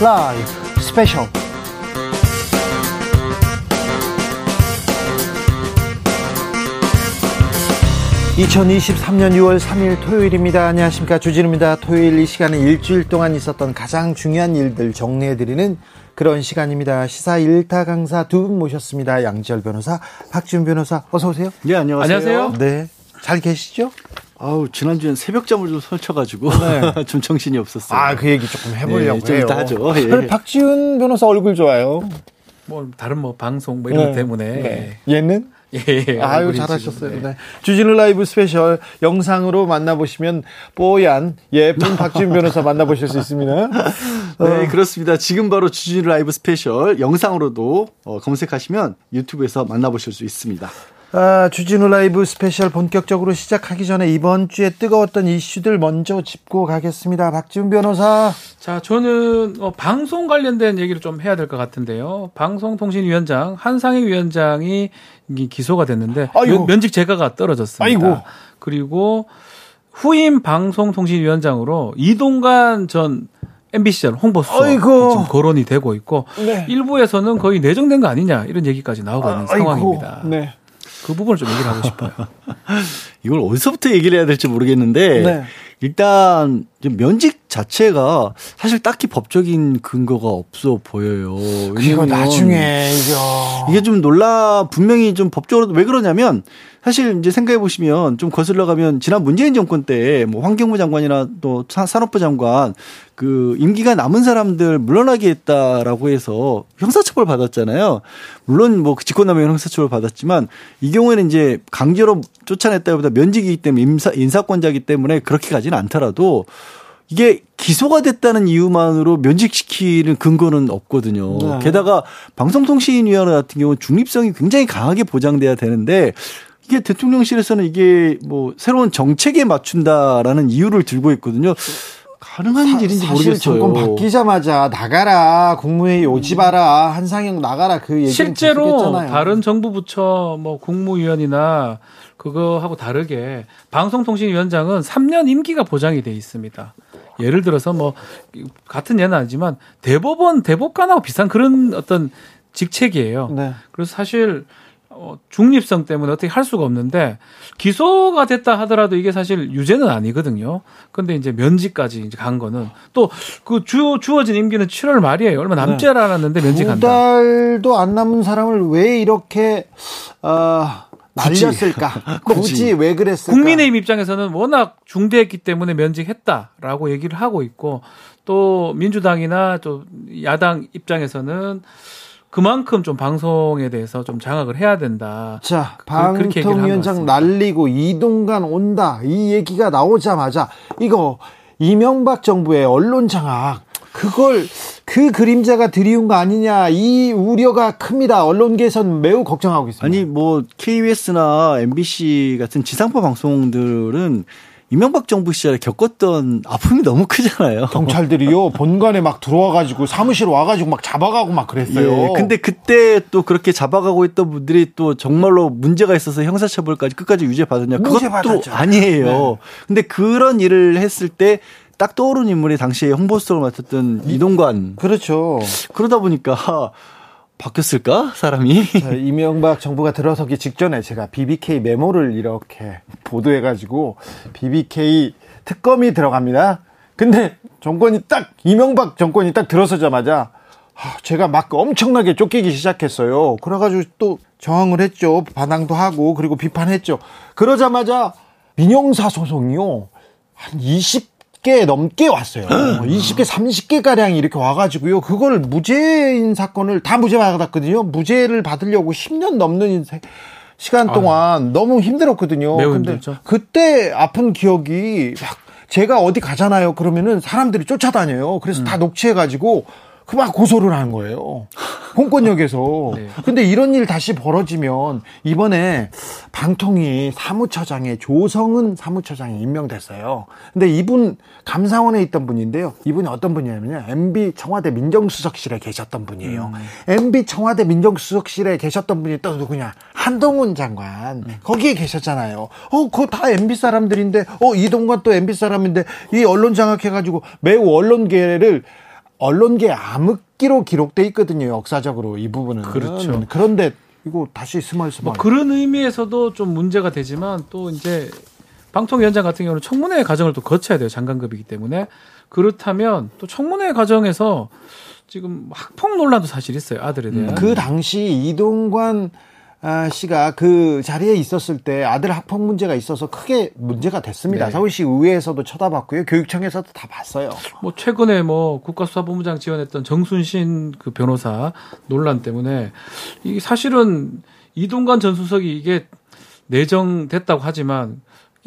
라이브 스페셜 2023년 6월 3일 토요일입니다. 안녕하십니까. 주진우입니다. 토요일 이 시간은 일주일 동안 있었던 가장 중요한 일들 정리해드리는 그런 시간입니다. 시사 일타 강사 두 분 모셨습니다. 양지열 변호사, 박지훈 변호사, 어서 오세요. 네, 안녕하세요. 안녕하세요. 네. 잘 계시죠? 아우, 지난주엔 새벽잠을 좀 설쳐가지고, 네. 좀 정신이 없었어요. 아, 그 얘기 조금 해보려고 네, 해요. 좀 하죠. 예. 박지훈 변호사 얼굴 좋아요. 뭐, 다른 뭐, 방송 뭐 이런 네. 때문에. 네. 얘는? 예, 예, 아유 잘하셨어요. 네. 네. 주진우 라이브 스페셜 영상으로 만나보시면 뽀얀 예쁜 박지훈 변호사 만나보실 수 있습니다. 네 그렇습니다. 지금 바로 주진우 라이브 스페셜 영상으로도 어, 검색하시면 유튜브에서 만나보실 수 있습니다. 아, 주진우 라이브 스페셜 본격적으로 시작하기 전에 이번 주에 뜨거웠던 이슈들 먼저 짚고 가겠습니다. 박지훈 변호사. 자, 저는 어, 방송 관련된 얘기를 좀 해야 될 것 같은데요. 방송통신위원장 한상희 위원장이 기소가 됐는데 아이고. 면직 재가가 떨어졌습니다. 아이고. 그리고 후임 방송통신위원장으로 이동관 전 MBC 홍보수석 지금 거론이 되고 있고 네. 일부에서는 거의 내정된 거 아니냐 이런 얘기까지 나오고 있는 아, 상황입니다. 네. 그 부분을 좀 얘기를 하고 싶어요. 이걸 어디서부터 얘기를 해야 될지 모르겠는데 네. 일단 면직 자체가 사실 딱히 법적인 근거가 없어 보여요. 그리고 나중에 이거 이게 좀 놀라 분명히 좀 법적으로 왜 그러냐면 사실 이제 생각해 보시면 좀 거슬러 가면 지난 문재인 정권 때 뭐 환경부 장관이나 또 산업부 장관 그 임기가 남은 사람들 물러나게 했다라고 해서 형사처벌 받았잖아요. 물론 뭐그 직권남용 형사처벌 받았지만 이 경우에는 이제 강제로 쫓아냈다기보다 면직이기 때문에 인사, 인사권자이기 때문에 그렇게 가지는 않더라도 이게 기소가 됐다는 이유만으로 면직시키는 근거는 없거든요. 네. 게다가 방송통신위원회 같은 경우는 중립성이 굉장히 강하게 보장돼야 되는데 이게 대통령실에서는 이게 뭐 새로운 정책에 맞춘다라는 이유를 들고 있거든요. 가능한 사, 일인지 모르겠어요. 정권 바뀌자마자 나가라 국무회의 오지 마라 한상영 나가라 그 얘기 실제로 계속했잖아요. 다른 정부 부처 뭐 국무위원이나 그거하고 다르게 방송통신위원장은 3년 임기가 보장이 돼 있습니다. 예를 들어서 뭐 같은 예는 아니지만 대법원 대법관하고 비슷한 그런 어떤 직책이에요. 네. 그래서 사실 어, 중립성 때문에 어떻게 할 수가 없는데 기소가 됐다 하더라도 이게 사실 유죄는 아니거든요. 근데 이제 면직까지 이제 간 거는 또 그 주, 주어진 임기는 7월 말이에요. 얼마 남지 네. 않았는데 면직한다. 두 달도 안 남은 사람을 왜 이렇게 어, 날렸을까? 굳이, 굳이 왜 그랬을까? 국민의힘 입장에서는 워낙 중대했기 때문에 면직했다라고 얘기를 하고 있고 또 민주당이나 또 야당 입장에서는 그만큼 좀 방송에 대해서 좀 장악을 해야 된다. 자, 그, 방통위원장 날리고 이동간 온다. 이 얘기가 나오자마자 이거 이명박 정부의 언론 장악 그걸 그 그림자가 드리운 거 아니냐 이 우려가 큽니다. 언론계에서는 매우 걱정하고 있습니다. 아니 뭐 KBS나 MBC 같은 지상파 방송들은 이명박 정부 시절에 겪었던 아픔이 너무 크잖아요. 경찰들이요 본관에 막 들어와가지고 사무실 와가지고 막 잡아가고 막 그랬어요. 예, 근데 그때 또 그렇게 잡아가고 있던 분들이 또 정말로 문제가 있어서 형사처벌까지 끝까지 유죄 받았냐? 그것도 받았죠. 아니에요. 네. 근데 그런 일을 했을 때딱 떠오른 인물이 당시에 홍보수석을 맡았던 이동관. 그렇죠. 그러다 보니까 바뀌었을까 사람이? 자, 이명박 정부가 들어서기 직전에 제가 BBK 메모를 이렇게 보도해가지고 BBK 특검이 들어갑니다. 근데 정권이 딱 이명박 정권이 딱 들어서자마자 제가 막 엄청나게 쫓기기 시작했어요. 그래가지고 또 저항을 했죠. 반항도 하고 그리고 비판했죠. 그러자마자 민영사 소송이요. 한 20, 개 넘게 왔어요. 20개, 30개 가량이 이렇게 와가지고요. 그걸 무죄인 사건을 다 무죄 받았거든요. 무죄를 받으려고 10년 넘는 시간 동안 아, 너무 힘들었거든요. 매우 근데 힘들죠. 그때 아픈 기억이 막 제가 어디 가잖아요. 그러면은 사람들이 쫓아다녀요. 그래서 음. 다 녹취해가지고 그막 고소를 하는 거예요. 공권력에서. 네. 근데 이런 일 다시 벌어지면 이번에 방통위 사무처장에 조성은 사무처장이 임명됐어요. 근데 이분 감사원에 있던 분인데요. 이분이 어떤 분이냐면요. MB 청와대 민정수석실에 계셨던 분이에요. 음. MB 청와대 민정수석실에 계셨던 분이 또 누구냐? 한동훈 장관. 음. 거기에 계셨잖아요. 어, 그거 다 MB 사람들인데, 어, 이동관 또 MB 사람인데, 이 언론 장악해 가지고 매우 언론계를 언론계 암흑기로 기록돼 있거든요. 역사적으로 이 부분은. 그렇죠. 그런데 이거 다시 스멀스멀. 뭐 그런 의미에서도 좀 문제가 되지만 또 이제 방통위원장 같은 경우는 청문회 과정을 또 거쳐야 돼요. 장관급이기 때문에 그렇다면 또 청문회 과정에서 지금 학폭 논란도 사실 있어요. 아들에 대한. 그 당시 이동관 아, 씨가 그 자리에 있었을 때 아들 학폭 문제가 있어서 크게 문제가 됐습니다. 네. 서울시 의회에서도 쳐다봤고요. 교육청에서도 다 봤어요. 뭐 최근에 뭐 국가수사본부장 지원했던 정순신 그 변호사 논란 때문에 이게 사실은 이동관 전 수석이 이게 내정됐다고 하지만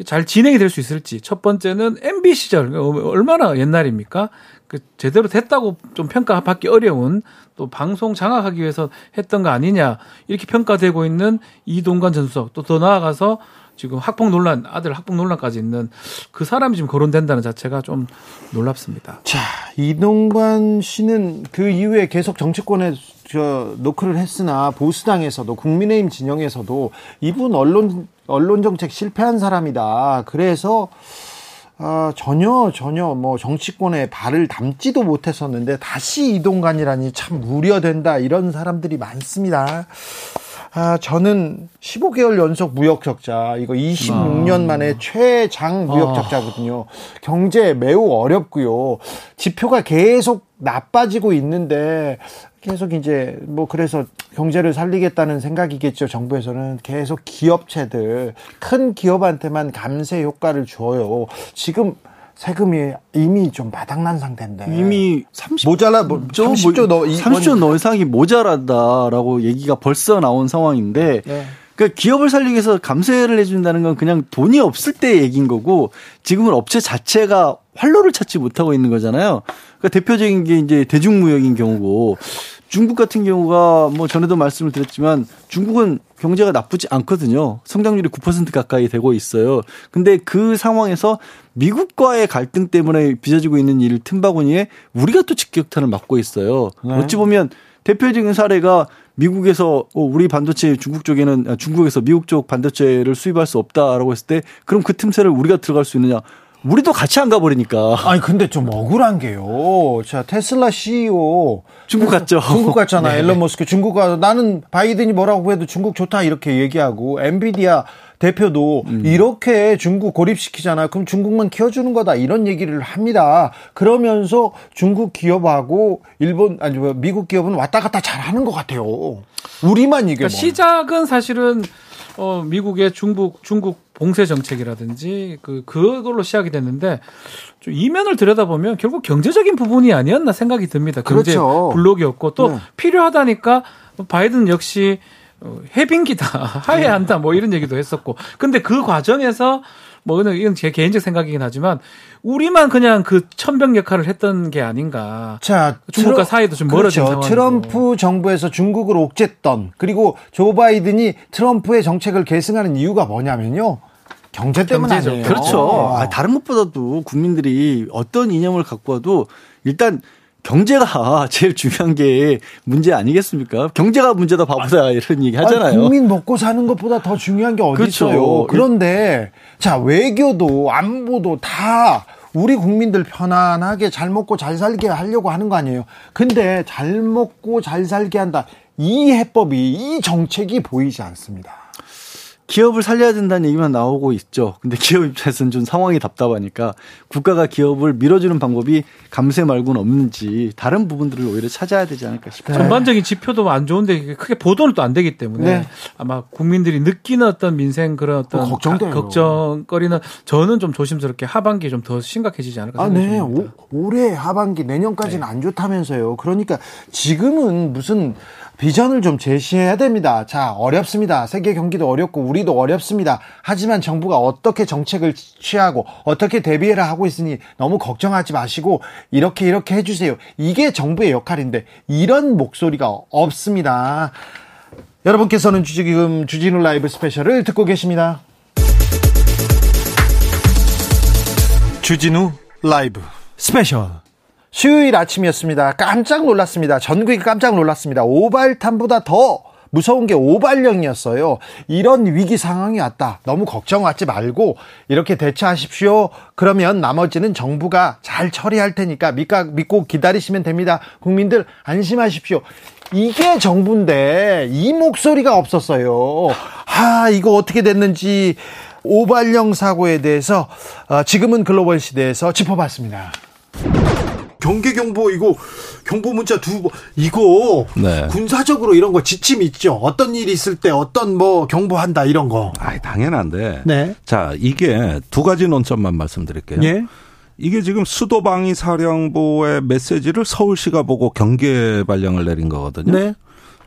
잘 진행이 될 수 있을지 첫 번째는 MB 시절 얼마나 옛날입니까? 그 제대로 됐다고 좀 평가받기 어려운 또 방송 장악하기 위해서 했던 거 아니냐 이렇게 평가되고 있는 이동관 전 수석 또 더 나아가서 지금 학폭 논란 아들 학폭 논란까지 있는 그 사람이 지금 거론된다는 자체가 좀 놀랍습니다. 자, 이동관 씨는 그 이후에 계속 정치권에 저 노크를 했으나 보수당에서도 국민의힘 진영에서도 이분 언론 언론 정책 실패한 사람이다. 그래서 아, 전혀 전혀 뭐 정치권에 발을 담지도 못했었는데 다시 이동관이라니 참 우려된다 이런 사람들이 많습니다. 아, 저는 15개월 연속 무역 적자, 이거 26년 만에 최장 무역 적자거든요. 경제 매우 어렵고요. 지표가 계속 나빠지고 있는데 계속 이제 뭐 그래서 경제를 살리겠다는 생각이겠죠. 정부에서는 계속 기업체들 큰 기업한테만 감세 효과를 줘요. 지금 세금이 이미 좀 바닥난 상태인데 이미 30 모자라 뭐 30조 너 30조 너 이상이 모자란다라고 얘기가 벌써 나온 상황인데 네. 그러니까 기업을 살리기 위해서 감세를 해준다는 건 그냥 돈이 없을 때 얘기인 거고 지금은 업체 자체가 활로를 찾지 못하고 있는 거잖아요. 그러니까 대표적인 게 이제 대중무역인 경우고 중국 같은 경우가 뭐 전에도 말씀을 드렸지만 중국은 경제가 나쁘지 않거든요. 성장률이 9% 가까이 되고 있어요. 근데 그 상황에서 미국과의 갈등 때문에 빚어지고 있는 일 틈바구니에 우리가 또 직격탄을 맞고 있어요. 네. 어찌 보면 대표적인 사례가 미국에서 어, 우리 반도체 중국 쪽에는 아, 중국에서 미국 쪽 반도체를 수입할 수 없다라고 했을 때 그럼 그 틈새를 우리가 들어갈 수 있느냐? 우리도 같이 안 가버리니까 아니 근데 좀 억울한 게요. 자 테슬라 CEO 중국 갔죠. 중국 갔잖아. 네. 앨런 머스크 중국 가서 나는 바이든이 뭐라고 해도 중국 좋다 이렇게 얘기하고 엔비디아 대표도 음. 이렇게 중국 고립시키잖아. 그럼 중국만 키워주는 거다 이런 얘기를 합니다. 그러면서 중국 기업하고 일본 아니 뭐 미국 기업은 왔다 갔다 잘하는 것 같아요. 우리만 이게 그러니까 뭐. 시작은 사실은 어 미국의 중국 중국 봉쇄 정책이라든지 그 그걸로 시작이 됐는데 좀 이면을 들여다보면 결국 경제적인 부분이 아니었나 생각이 듭니다. 경제 그렇죠. 블록이었고 또 네. 필요하다니까 바이든 역시 어, 해빙기다 하해한다 뭐 이런 얘기도 했었고 근데 그 과정에서 뭐 이건- 이건 제 개인적 생각이긴 하지만 우리만 그냥 그 천병 역할을 했던 게 아닌가. 자, 중국과 트럼- 사이도 좀 멀어진 그렇죠. 상황이고. 트럼프 정부에서 중국을 옥죄던 그리고 조 바이든이 트럼프의 정책을 계승하는 이유가 뭐냐면요. 경제 때문 경제죠. 아니에요. 그렇죠. 아, 다른 것보다도 국민들이 어떤 이념을 갖고 와도 일단 경제가 제일 중요한 게 문제 아니겠습니까? 경제가 문제다 바보다 이런 얘기 하잖아요. 아니, 국민 먹고 사는 것보다 더 중요한 게 어디 그렇죠. 있어요. 그런데 자 외교도 안보도 다 우리 국민들 편안하게 잘 먹고 잘 살게 하려고 하는 거 아니에요. 근데 잘 먹고 잘 살게 한다. 이 해법이 이 정책이 보이지 않습니다. 기업을 살려야 된다는 얘기만 나오고 있죠. 근데 기업 입장에서는 좀 상황이 답답하니까 국가가 기업을 밀어주는 방법이 감세 말고는 없는지 다른 부분들을 오히려 찾아야 되지 않을까 싶어요. 전반적인 지표도 안 좋은데 크게 보도는 또 안 되기 때문에 네. 아마 국민들이 느끼는 어떤 민생 그런 어떤 어, 걱정돼요. 가- 걱정거리는 저는 좀 조심스럽게 하반기에 좀 더 심각해지지 않을까 아, 생각이 네. 듭니다. 오- 올해 하반기 내년까지는 안 좋다면서요. 그러니까 지금은 무슨 비전을 좀 제시해야 됩니다. 자, 어렵습니다. 세계 경기도 어렵고 우리도 어렵습니다. 하지만 정부가 어떻게 정책을 취하고 어떻게 대비해라 하고 있으니 너무 걱정하지 마시고 이렇게 이렇게 해주세요. 이게 정부의 역할인데 이런 목소리가 없습니다. 여러분께서는 지금 주진우 라이브 스페셜을 듣고 계십니다. 주진우 라이브 스페셜 수요일 아침이었습니다. 깜짝 놀랐습니다. 전국이 깜짝 놀랐습니다. 오발탄보다 더 무서운 게 오발령이었어요. 이런 위기 상황이 왔다. 너무 걱정하지 말고 이렇게 대처하십시오. 그러면 나머지는 정부가 잘 처리할 테니까 믿고 기다리시면 됩니다. 국민들 안심하십시오. 이게 정부인데 이 목소리가 없었어요. 아, 이거 어떻게 됐는지 오발령 사고에 대해서 어, 지금은 글로벌 시대에서 짚어봤습니다. 경계 경보 이거 경보 문자 두 번 이거 네. 군사적으로 이런 거 지침 있죠. 어떤 일이 있을 때 어떤 뭐 경보한다 이런 거. 아, 당연한데. 네. 자, 이게 두 가지 논점만 말씀드릴게요. 예. 이게 지금 수도방위 사령부의 메시지를 서울시가 보고 경계 발령을 내린 거거든요. 네.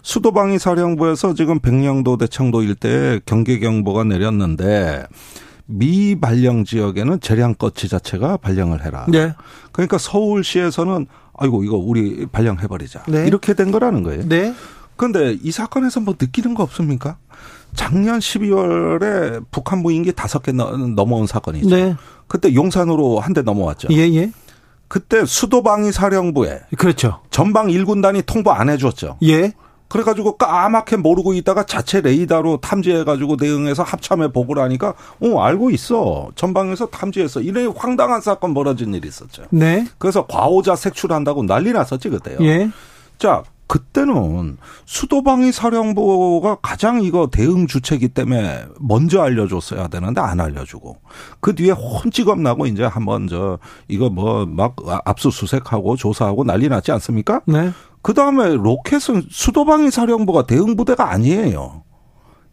수도방위 사령부에서 지금 백령도 대청도 일대에 경계 경보가 내렸는데 미발령 지역에는 재량껏 지자체가 발령을 해라. 네. 그러니까 서울시에서는 아이고 이거 우리 발령해 버리자. 네. 이렇게 된 거라는 거예요. 네. 그런데 이 사건에서 뭐 느끼는 거 없습니까? 작년 12월에 북한 무인기 다섯 개 넘어온 사건이죠. 네. 그때 용산으로 한 대 넘어왔죠. 예, 예. 그때 수도방위 사령부에 그렇죠. 전방 1군단이 통보 안 해줬죠. 예. 그래가지고 까맣게 모르고 있다가 자체 레이더로 탐지해가지고 대응해서 합참에 보고를 하니까 어 알고 있어 전방에서 탐지해서 이런 황당한 사건 벌어진 일이 있었죠. 네. 그래서 과오자 색출한다고 난리 났었지 그때요. 예. 자 그때는 수도방위 사령부가 가장 이거 대응 주체기 때문에 먼저 알려줬어야 되는데 안 알려주고 그 뒤에 혼찌겁 나고 이제 한번 저 이거 뭐 막 압수수색하고 조사하고 난리 났지 않습니까? 네. 그 다음에 로켓은 수도방위 사령부가 대응 부대가 아니에요.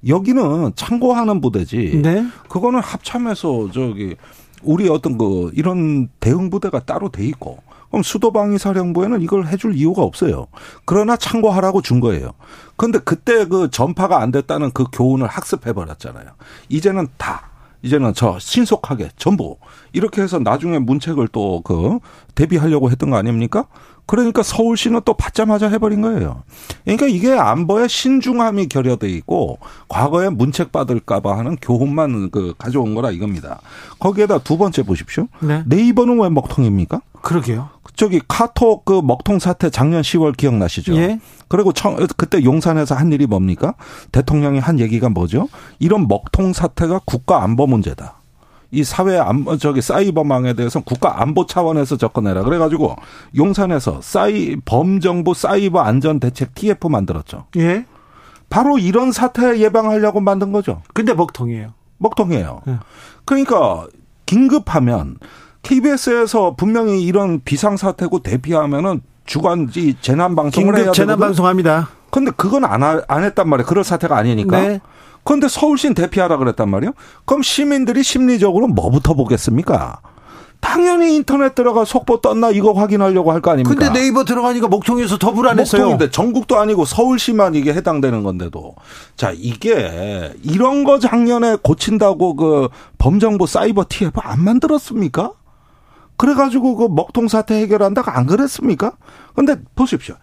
여기는 참고하는 부대지. 네. 그거는 합참에서 저기 우리 어떤 그 이런 대응 부대가 따로 돼 있고 그럼 수도방위 사령부에는 이걸 해줄 이유가 없어요. 그러나 참고하라고 준 거예요. 그런데 그때 그 전파가 안 됐다는 그 교훈을 학습해 버렸잖아요. 이제는 다 이제는 저 신속하게 전부 이렇게 해서 나중에 문책을 또 그 대비하려고 했던 거 아닙니까? 그러니까 서울시는 또 받자마자 해버린 거예요. 그러니까 이게 안보의 신중함이 결여돼 있고 과거에 문책 받을까봐 하는 교훈만 그 가져온 거라 이겁니다. 거기에다 두 번째 보십시오. 네. 네이버는 왜 먹통입니까? 그러게요. 저기 카톡 그 먹통 사태 작년 10월 기억나시죠? 예. 그리고 청, 그때 용산에서 한 일이 뭡니까? 대통령이 한 얘기가 뭐죠? 이런 먹통 사태가 국가 안보 문제다. 이 사회 안 저기 사이버망에 대해서 국가 안보 차원에서 접근해라. 그래가지고 용산에서 사이 범정부 사이버 안전 대책 TF 만들었죠. 예. 바로 이런 사태 예방하려고 만든 거죠. 근데 먹통이에요. 먹통이에요. 예. 그러니까 긴급하면 KBS에서 분명히 이런 비상 사태고 대피하면은 주간지 재난 방송을 해야 재난 방송합니다. 근데 그건 안, 안 했단 말이에요. 그럴 사태가 아니니까. 네. 그런데 서울시는 대피하라 그랬단 말이에요. 그럼 시민들이 심리적으로 뭐부터 보겠습니까? 당연히 인터넷 들어가 속보 떴나 이거 확인하려고 할 거 아닙니까? 근데 네이버 들어가니까 목통에서 더 불안했어요. 목통인데 전국도 아니고 서울시만 이게 해당되는 건데도 자 이게 이런 거 작년에 고친다고 그 범정부 사이버 TF 안 만들었습니까? 그래가지고 그 먹통 사태 해결한다고 안 그랬습니까? 근데 보십시오.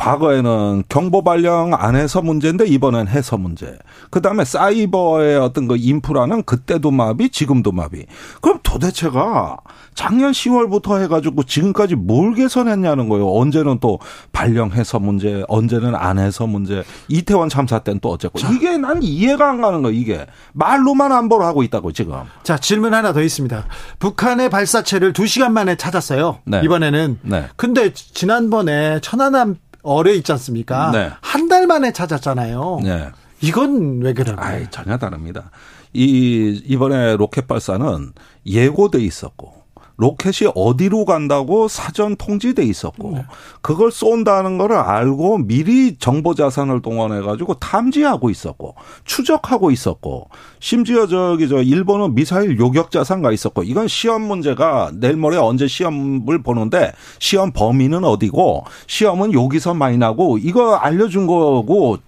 과거에는 경보 발령 안 해서 문제인데 이번엔 해서 문제. 그 다음에 사이버의 어떤 그 인프라는 그때도 마비, 지금도 마비. 그럼 도대체가 작년 10월부터 해가지고 지금까지 뭘 개선했냐는 거예요. 언제는 또 발령해서 문제, 언제는 안 해서 문제. 이태원 참사 때는 또 어쨌고. 자. 이게 난 이해가 안 가는 거예요. 이게 말로만 안보를 하고 있다고 지금. 자 질문 하나 더 있습니다. 북한의 발사체를 2 시간 만에 찾았어요. 네. 이번에는. 네. 근데 지난번에 천안함 어뢰 있지 않습니까? 네. 한달 만에 찾았잖아요. 네. 이건 왜? 아이, 전혀 다릅니다. 이 이번에 로켓 발사는 예고돼 있었고 로켓이 어디로 간다고 사전 통지돼 있었고 네. 그걸 쏜다는 거를 알고 미리 정보 자산을 동원해 가지고 탐지하고 있었고 추적하고 있었고 심지어 저기 저 일본은 미사일 요격 자세가 있었고 이건 시험 문제가 내일 모레 언제 시험을 보는데 시험 범위는 어디고 시험은 여기서 많이 나고 이거 알려준 거고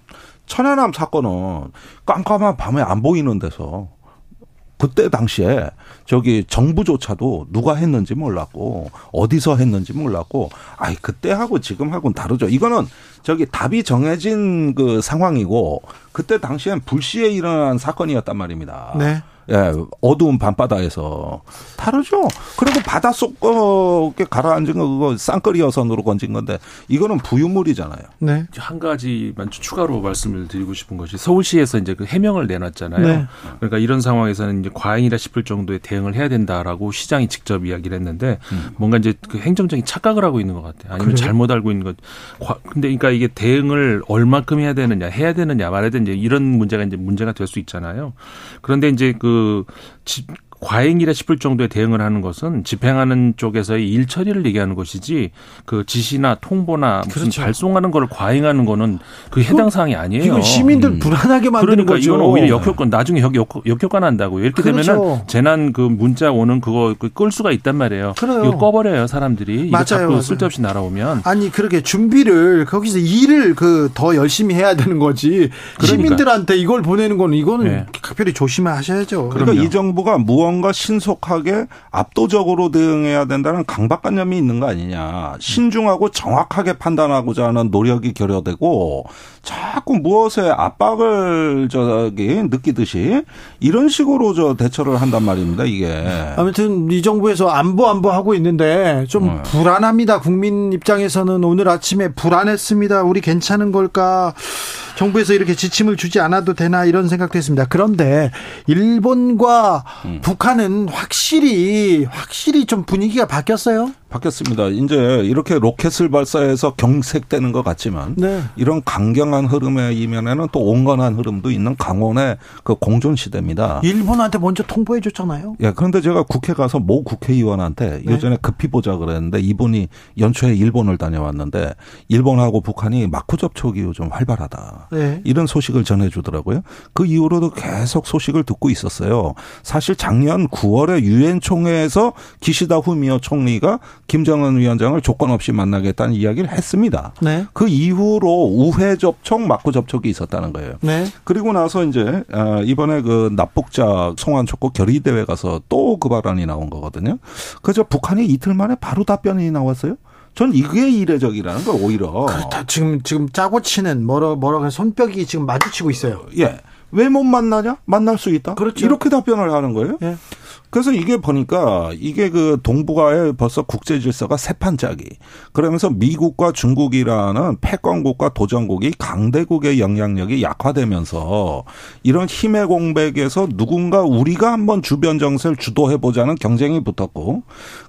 천안함 사건은 깜깜한 밤에 안 보이는 데서 그때 당시에 저기 정부조차도 누가 했는지 몰랐고 어디서 했는지 몰랐고 아이 그때하고 지금하고는 다르죠. 이거는 저기 답이 정해진 그 상황이고 그때 당시엔 불시에 일어난 사건이었단 말입니다. 네. 예, 어두운 밤바다에서 다르죠. 그리고 바닷속 어, 가라앉은 거 그거 쌍거리 여선으로 건진 건데 이거는 부유물이잖아요. 네. 한 가지만 추가로 말씀을 드리고 싶은 것이 서울시에서 이제 그 해명을 내놨잖아요. 네. 그러니까 이런 상황에서는 이제 과잉이라 싶을 정도의 대응을 해야 된다라고 시장이 직접 이야기를 했는데 음. 뭔가 이제 그 행정적인 착각을 하고 있는 것 같아요. 아니면 그래요? 잘못 알고 있는 것. 과- 근데 그러니까 이게 대응을 얼마큼 해야 되느냐, 해야 되느냐, 말해야 되느냐 이런 문제가 이제 문제가 될 수 있잖아요. 그런데 이제 그 집, 과잉이라 싶을 정도의 대응을 하는 것은 집행하는 쪽에서의 일 처리를 얘기하는 것이지 그 지시나 통보나 무슨 그렇죠. 발송하는 거를 과잉하는 거는 그 해당 사항이 아니에요. 이건 시민들 불안하게 만드는 그러니까 거죠. 이거는 오히려 역효과 나중에 역, 역, 역효과 난다고 이렇게 그렇죠. 되면은 재난 그 문자 오는 그거 그끌 수가 있단 말이에요. 그래요. 이거 꺼버려요 사람들이. 이거 맞아요, 자꾸 맞아요. 쓸데없이 날아오면 아니 그렇게 준비를 거기서 일을 그 더 열심히 해야 되는 거지 그러니까. 시민들한테 이걸 보내는 거는 이거는 네. 각별히 조심하셔야죠. 그러니까 그럼요. 이 정부가 무언 가 신속하게 압도적으로 대응해야 된다는 강박관념이 있는 거 아니냐. 신중하고 정확하게 판단하고자 하는 노력이 결여되고 자꾸 무엇에 압박을 저기 느끼듯이 이런 식으로 저 대처를 한단 말입니다. 이게. 아무튼 이 정부에서 안보 안보 하고 있는데 좀 네. 불안합니다. 국민 입장에서는 오늘 아침에 불안했습니다. 우리 괜찮은 걸까? 정부에서 이렇게 지침을 주지 않아도 되나 이런 생각도 했습니다. 그런데 일본과 음. 북한은 확실히 확실히 좀 분위기가 바뀌었어요. 바뀌었습니다. 이제 이렇게 로켓을 발사해서 경색되는 것 같지만 네. 이런 강경한 흐름의 이면에는 또 온건한 흐름도 있는 강원의 그 공존 시대입니다. 일본한테 먼저 통보해 줬잖아요. 예, 그런데 제가 국회 가서 모 국회의원한테 네. 예전에 급히 보자 그랬는데 이분이 연초에 일본을 다녀왔는데 일본하고 북한이 마쿠 접촉이 요즘 활발하다. 네. 이런 소식을 전해 주더라고요. 그 이후로도 계속 소식을 듣고 있었어요. 사실 작년 9월에 유엔 총회에서 기시다 후미오 총리가 김정은 위원장을 조건 없이 만나겠다는 이야기를 했습니다. 네. 그 이후로 우회 접촉, 막구 접촉이 있었다는 거예요. 네. 그리고 나서 이제 아, 이번에 그 납북자 송환 촉구 결의 대회 가서 또 그 발언이 나온 거거든요. 그저 북한이 이틀 만에 바로 답변이 나왔어요. 전 이게 이례적이라는 거 오히려. 그렇다. 지금 지금 짜고 치는 뭐라 뭐라 손뼉이 지금 마주치고 있어요. 예. 왜 못 만나냐? 만날 수 있다. 그렇죠. 이렇게 답변을 하는 거예요. 예. 그래서 이게 보니까 이게 그 동북아의 벌써 국제 질서가 세판짜기. 그러면서 미국과 중국이라는 패권국과 도전국이 강대국의 영향력이 약화되면서 이런 힘의 공백에서 누군가 우리가 한번 주변 정세를 주도해 보자는 경쟁이 붙었고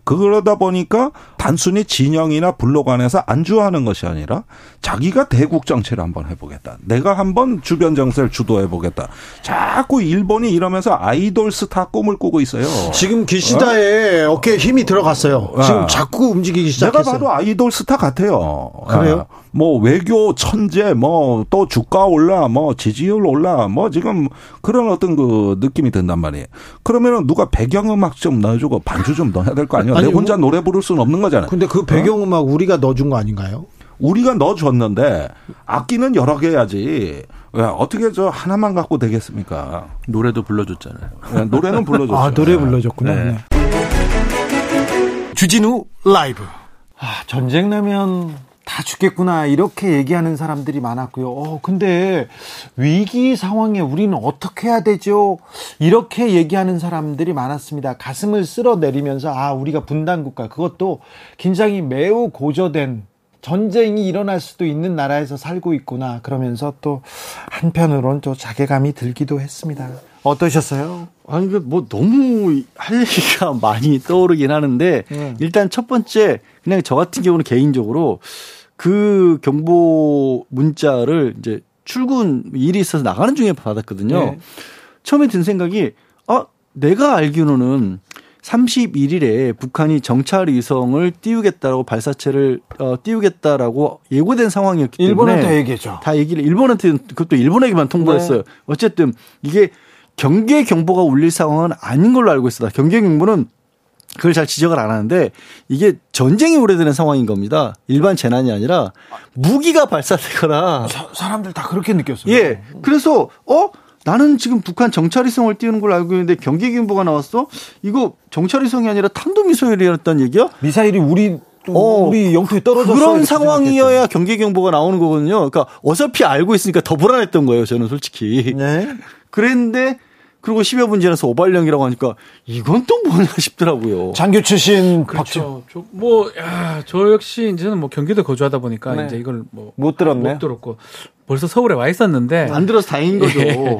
그러다 보니까 단순히 진영이나 블록 안에서 안주하는 것이 아니라 자기가 대국 정치를 한번 해보겠다. 내가 한번 주변 정세를 주도해 보겠다. 자꾸 일본이 이러면서 아이돌 스타 꿈을 꾸고 있어 요. 지금 기시다의 어깨에 힘이 들어갔어요. 지금 아. 자꾸 움직이기 내가 시작했어요. 봐도 아이돌 스타 같아요. 그래요? 아, 뭐 외교 천재, 뭐 또 주가 올라, 뭐 지지율 올라, 뭐 지금 그런 어떤 그 느낌이 든단 말이에요. 그러면은 누가 배경음악 좀 넣어주고 반주 좀 넣어야 될 거 아니에요. 아니, 내 혼자 노래 부를 수는 없는 거잖아요. 근데 그 배경음악 우리가 넣어준 거 아닌가요? 우리가 넣어줬는데 악기는 여러 개 해야지. 왜 어떻게 저 하나만 갖고 되겠습니까? 노래도 불러줬잖아요. 네, 노래는 불러줬죠. 아 노래 불러줬구나. 네. 네. 주진우 라이브. 아, 전쟁 나면 다 죽겠구나 이렇게 얘기하는 사람들이 많았고요. 어, 근데 위기 상황에 우리는 어떻게 해야 되죠? 이렇게 얘기하는 사람들이 많았습니다. 가슴을 쓸어 내리면서 아 우리가 분단 국가 그것도 긴장이 매우 고조된 전쟁이 일어날 수도 있는 나라에서 살고 있구나 그러면서 또 한편으론 또 자괴감이 들기도 했습니다. 어떠셨어요? 아니 그뭐 너무 할 얘기가 많이 떠오르긴 하는데 네. 일단 첫 번째 그냥 저 같은 경우는 개인적으로 그 경보 문자를 이제 출근 일이 있어서 나가는 중에 받았거든요. 네. 처음에 든 생각이 아 내가 알기로는 31일에 북한이 정찰 위성을 띄우겠다라고 발사체를 어, 띄우겠다라고 예고된 상황이었기 때문에 일본한테 얘기했죠. 다 얘기를 일본한테 그것도 일본에게만 통보했어요. 네. 어쨌든 이게 경계 경보가 울릴 상황은 아닌 걸로 알고 있어요. 경계 경보는 그걸 잘 지적을 안 하는데 이게 전쟁이 오래되는 상황인 겁니다. 일반 재난이 아니라 무기가 발사되거나 사- 사람들 다 그렇게 느꼈어요. 예. 그래서 어 나는 지금 북한 정찰위성을 띄우는 걸 알고 있는데 경계 경보가 나왔어. 이거 정찰위성이 아니라 탄도미사일이었다는 얘기야? 미사일이 우리 또 어, 우리 영토에 떨어졌어. 그런 상황이어야 경계 경보가 나오는 거거든요. 그러니까 어차피 알고 있으니까 더 불안했던 거예요. 저는 솔직히. 네. 그랬는데 그리고 10여 분 지나서 오발령이라고 하니까 이건 또 뭐냐 싶더라고요. 장교 출신 그렇죠. 저, 뭐, 야, 저 역시 이제는 뭐 경기도 거주하다 보니까 네. 이제 이걸 뭐. 못 들었네. 못 들었고. 벌써 서울에 와 있었는데. 안 들어서 다행인 거죠. 예.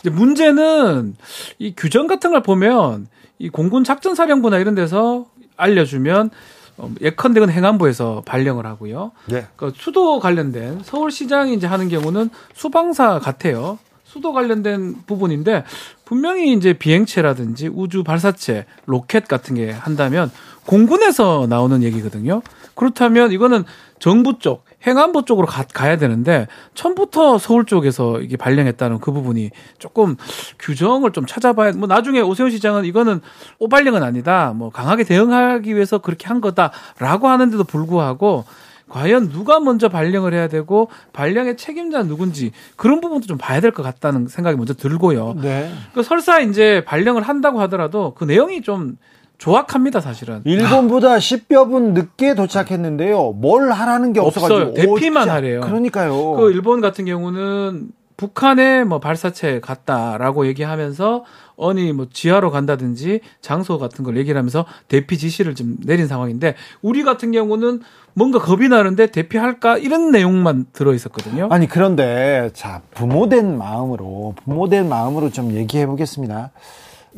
이제 문제는 이 규정 같은 걸 보면 이 공군 작전사령부나 이런 데서 알려주면 어, 예컨대 건 행안부에서 발령을 하고요. 네. 그 수도 관련된 서울시장이 이제 하는 경우는 수방사 같아요. 수도 관련된 부분인데 분명히 이제 비행체라든지 우주 발사체, 로켓 같은 게 한다면 공군에서 나오는 얘기거든요. 그렇다면 이거는 정부 쪽, 행안부 쪽으로 가, 가야 되는데 처음부터 서울 쪽에서 이게 발령했다는 그 부분이 조금 규정을 좀 찾아봐야 뭐 나중에 오세훈 시장은 이거는 오발령은 아니다. 뭐 강하게 대응하기 위해서 그렇게 한 거다라고 하는데도 불구하고 과연 누가 먼저 발령을 해야 되고 발령의 책임자는 누군지 그런 부분도 좀 봐야 될 것 같다는 생각이 먼저 들고요. 네. 그 설사 이제 발령을 한다고 하더라도 그 내용이 좀 조악합니다, 사실은. 일본보다 10여 분 늦게 도착했는데요. 뭘 하라는 게 없어가지고 없어요. 대피만 하래요. 그러니까요. 그 일본 같은 경우는 북한에 뭐 발사체 갔다라고 얘기하면서 어니 뭐 지하로 간다든지 장소 같은 걸 얘기를 하면서 대피 지시를 좀 내린 상황인데 우리 같은 경우는 뭔가 겁이 나는데 대피할까 이런 내용만 들어 있었거든요. 아니 그런데 자 부모된 마음으로 부모된 마음으로 좀 얘기해 보겠습니다.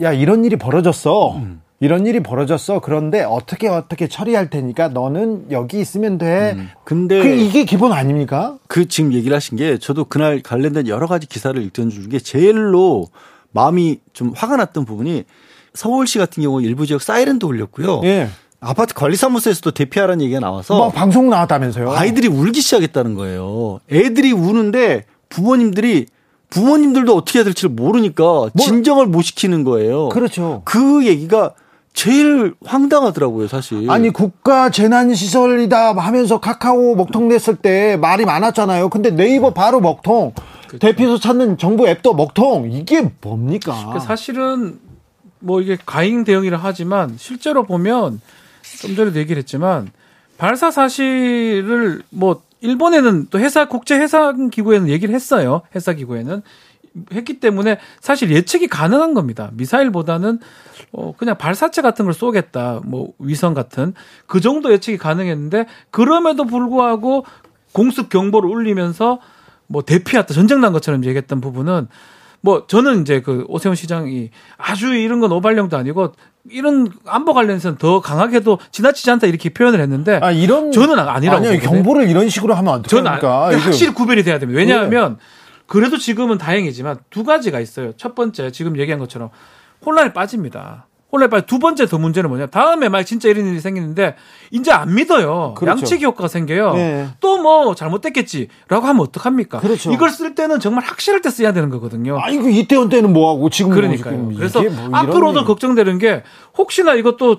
야 이런 일이 벌어졌어. 이런 일이 벌어졌어. 그런데 어떻게 어떻게 처리할 테니까 너는 여기 있으면 돼. 근데 그 이게 기본 아닙니까? 그 지금 얘기를 하신 게 저도 그날 관련된 여러 가지 기사를 읽던 중에 제일로 마음이 좀 화가 났던 부분이 서울시 같은 경우 일부 지역 사이렌도 울렸고요. 예. 아파트 관리사무소에서도 대피하라는 얘기가 나와서 뭐 방송 나왔다면서요? 아이들이 울기 시작했다는 거예요. 애들이 우는데 부모님들이 부모님들도 어떻게 해야 될지 모르니까 진정을 못 시키는 거예요. 그렇죠. 그 얘기가 제일 황당하더라고요, 사실. 아니 국가 재난 시설이다 하면서 카카오 먹통 냈을 때 말이 많았잖아요. 근데 네이버 바로 먹통. 대피소 찾는 정부 앱도 먹통. 이게 뭡니까? 그러니까 사실은 뭐 이게 가행 대응이라 하지만 실제로 보면 좀 전에도 얘기를 했지만 발사 사실을 뭐 일본에는 또 회사 국제 해상 기구에는 얘기를 했어요. 해사 기구에는 했기 때문에 사실 예측이 가능한 겁니다. 미사일보다는 어 그냥 발사체 같은 걸 쏘겠다. 뭐 위성 같은 그 정도 예측이 가능했는데 그럼에도 불구하고 공습 경보를 울리면서 뭐 대피했다 전쟁 난 것처럼 얘기했던 부분은 뭐 저는 이제 그 오세훈 시장이 아주 이런 건 오발령도 아니고 이런 안보 관련해서는 더 강하게도 지나치지 않다 이렇게 표현을 했는데 아 이런 저는 아니라고 아니요 보거든요. 경보를 이런 식으로 하면 저는 어떡합니까? 아- 이거- 확실히 구별이 돼야 됩니다. 왜냐하면 그래도 지금은 다행이지만 두 가지가 있어요. 첫 번째 지금 얘기한 것처럼 혼란에 빠집니다. 혼란에 빠져 두 번째 더 문제는 뭐냐? 다음에 막 진짜 이런 일이 생기는데 이제 안 믿어요. 그렇죠. 양치기 효과가 생겨요. 네. 또뭐 잘못됐겠지라고 하면 어떡합니까? 그렇죠. 이걸 쓸 때는 정말 확실할 때 써야 되는 거거든요. 아 이거 이태원 때는 뭐 하고 지금 뭐 그러니까요. 지금 그래서 뭐 앞으로도 얘기. 걱정되는 게 혹시나 이것도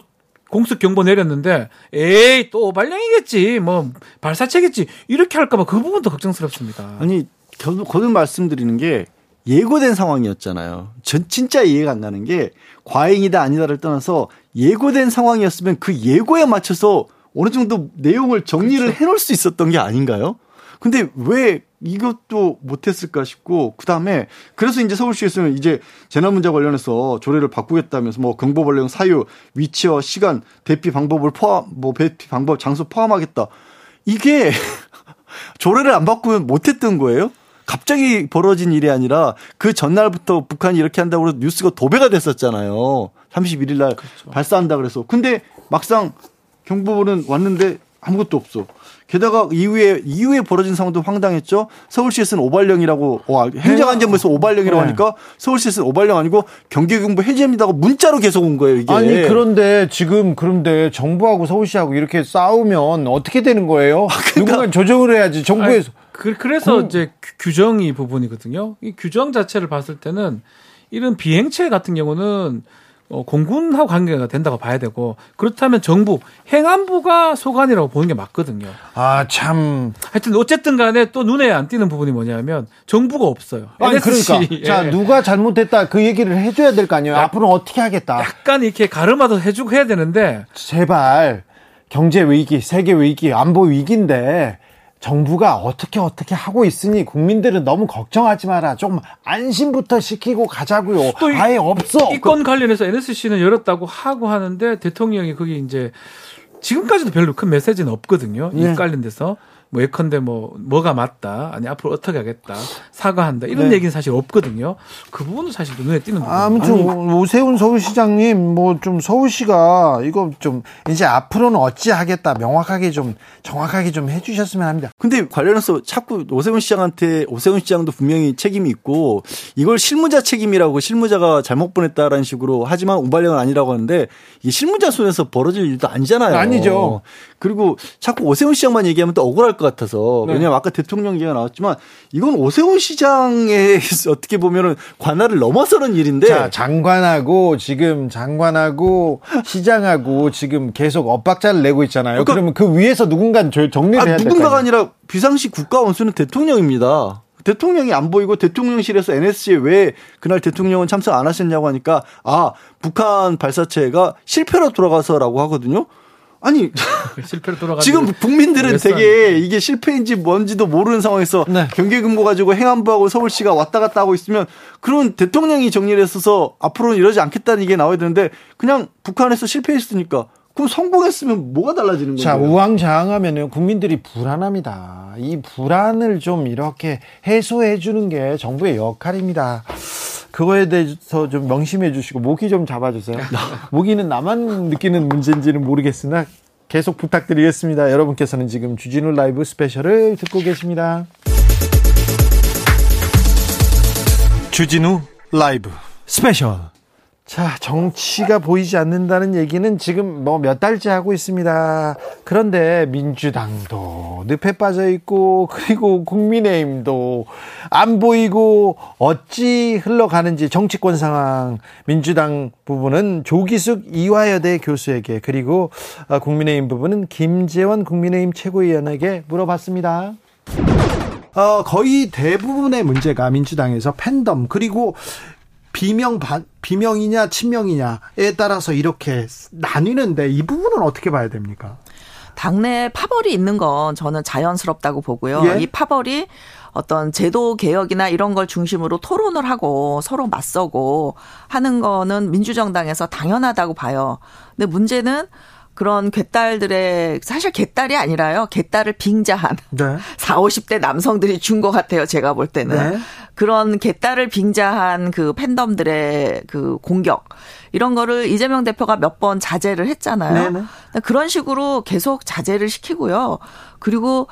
공습 경보 내렸는데 에이 또 발령이겠지 뭐 발사체겠지 이렇게 할까봐 그 부분도 걱정스럽습니다. 아니 결- 거듭 말씀드리는 게 예고된 상황이었잖아요. 전 진짜 이해가 안 나는 게 과잉이다 아니다를 떠나서 예고된 상황이었으면 그 예고에 맞춰서 어느 정도 내용을 정리를 해놓을 수 있었던 게 아닌가요? 근데 왜 이것도 못했을까 싶고 그 다음에 그래서 이제 서울시에서는 이제 재난 문제 관련해서 조례를 바꾸겠다면서 뭐 경보 발령 사유, 위치와 시간, 대피 방법을 포함, 뭐 대피 방법, 장소 포함하겠다. 이게 조례를 안 바꾸면 못했던 거예요? 갑자기 벌어진 일이 아니라 그 전날부터 북한이 이렇게 한다고 해서 뉴스가 도배가 됐었잖아요. 31일 날 발사한다 그래서. 근데 막상 경보는 왔는데 아무것도 없어. 게다가 이후에 이후에 벌어진 상황도 황당했죠. 서울시에서는 오발령이라고 와, 행정안전부에서 오발령이라고 네. 하니까 서울시에서는 오발령 아니고 경계경보 해제입니다고 문자로 계속 온 거예요. 이게. 아니 그런데 지금 그런데 정부하고 서울시하고 이렇게 싸우면 어떻게 되는 거예요? 누군가 조정을 해야지 정부에서 그, 그래서 이제 규- 규정이 부분이거든요. 이 규정 자체를 봤을 때는 이런 비행체 같은 경우는 어, 공군하고 관계가 된다고 봐야 되고 그렇다면 정부 행안부가 소관이라고 보는 게 맞거든요. 아 참. 하여튼 어쨌든 간에 또 눈에 안 띄는 부분이 뭐냐면 정부가 없어요. 아니 NSC. 그러니까 자 예. 누가 잘못했다 그 얘기를 해줘야 될 거 아니에요. 앞으로 어떻게 하겠다. 약간 이렇게 가르마도 해주고 해야 되는데 제발 경제 위기, 세계 위기, 안보 위기인데 정부가 어떻게 어떻게 하고 있으니 국민들은 너무 걱정하지 마라. 좀 안심부터 시키고 가자고요. 또 아예 없어. 이 건 관련해서 NSC는 열었다고 하고 하는데 대통령이 거기 이제 지금까지도 별로 큰 메시지는 없거든요. 이 네. 관련돼서. 뭐 예컨대 뭐 뭐가 맞다 아니 앞으로 어떻게 하겠다 사과한다 이런 네. 얘기는 사실 없거든요. 그 부분은 사실 눈에 띄는 부분. 아무튼 아니, 오세훈 서울시장님 뭐 좀 서울시가 이거 좀 이제 앞으로는 어찌 하겠다 명확하게 좀 정확하게 좀 해주셨으면 합니다. 근데 관련해서 자꾸 오세훈 시장한테 오세훈 시장도 분명히 책임이 있고 이걸 실무자 책임이라고 실무자가 잘못 보냈다라는 식으로 하지만 오발령은 아니라고 하는데 이 실무자 손에서 벌어질 일도 아니잖아요. 아니죠. 그리고 자꾸 오세훈 시장만 얘기하면 또 억울할 것 같아서 네. 왜냐하면 아까 대통령 얘기가 나왔지만 이건 오세훈 시장의 어떻게 보면은 관할을 넘어서는 일인데 자, 장관하고 지금 장관하고 시장하고 지금 계속 엇박자를 내고 있잖아요. 그러니까, 그러면 그 위에서 누군가 정리를 아, 해야 될까요? 누군가가 아니라 비상시 국가 원수는 대통령입니다. 대통령이 안 보이고 대통령실에서 NSC에 왜 그날 대통령은 참석 안 하셨냐고 하니까 아 북한 발사체가 실패로 돌아가서라고 하거든요. 아니 실패로 돌아가 지금 국민들은 되게 이게 실패인지 뭔지도 모르는 상황에서 네. 경계 근무 가지고 행안부하고 서울시가 왔다 갔다 하고 있으면 그런 대통령이 정리를 했어서 앞으로는 이러지 않겠다는 얘기가 나와야 되는데 그냥 북한에서 실패했으니까 그럼 성공했으면 뭐가 달라지는 거예요? 자, 우왕좌왕하면 국민들이 불안합니다. 이 불안을 좀 이렇게 해소해 주는 게 정부의 역할입니다. 그거에 대해서 좀 명심해 주시고 모기 좀 잡아주세요. 모기는 나만 느끼는 문제인지는 모르겠으나 계속 부탁드리겠습니다. 여러분께서는 지금 주진우 라이브 스페셜을 듣고 계십니다. 주진우 라이브 스페셜 자, 정치가 보이지 않는다는 얘기는 지금 뭐 몇 달째 하고 있습니다. 그런데 민주당도 늪에 빠져 있고, 그리고 국민의힘도 안 보이고, 어찌 흘러가는지 정치권 상황, 민주당 부분은 조기숙 이화여대 교수에게, 그리고 어, 국민의힘 부분은 김재원 국민의힘 최고위원에게 물어봤습니다. 어, 거의 대부분의 문제가 민주당에서 팬덤, 그리고 비명 비명이냐 친명이냐에 따라서 이렇게 나뉘는데 이 부분은 어떻게 봐야 됩니까? 당내 파벌이 있는 건 저는 자연스럽다고 보고요. 예? 이 파벌이 어떤 제도 개혁이나 이런 걸 중심으로 토론을 하고 서로 맞서고 하는 거는 민주정당에서 당연하다고 봐요. 근데 문제는 그런 괴딸들의 사실 괴딸이 아니라요. 괴딸을 빙자한 네. 4, 50대 남성들이 준 것 같아요. 제가 볼 때는. 네. 그런 개딸을 빙자한 그 팬덤들의 그 공격 이런 거를 이재명 대표가 몇 번 자제를 했잖아요. 네네. 그런 식으로 계속 자제를 시키고요. 그리고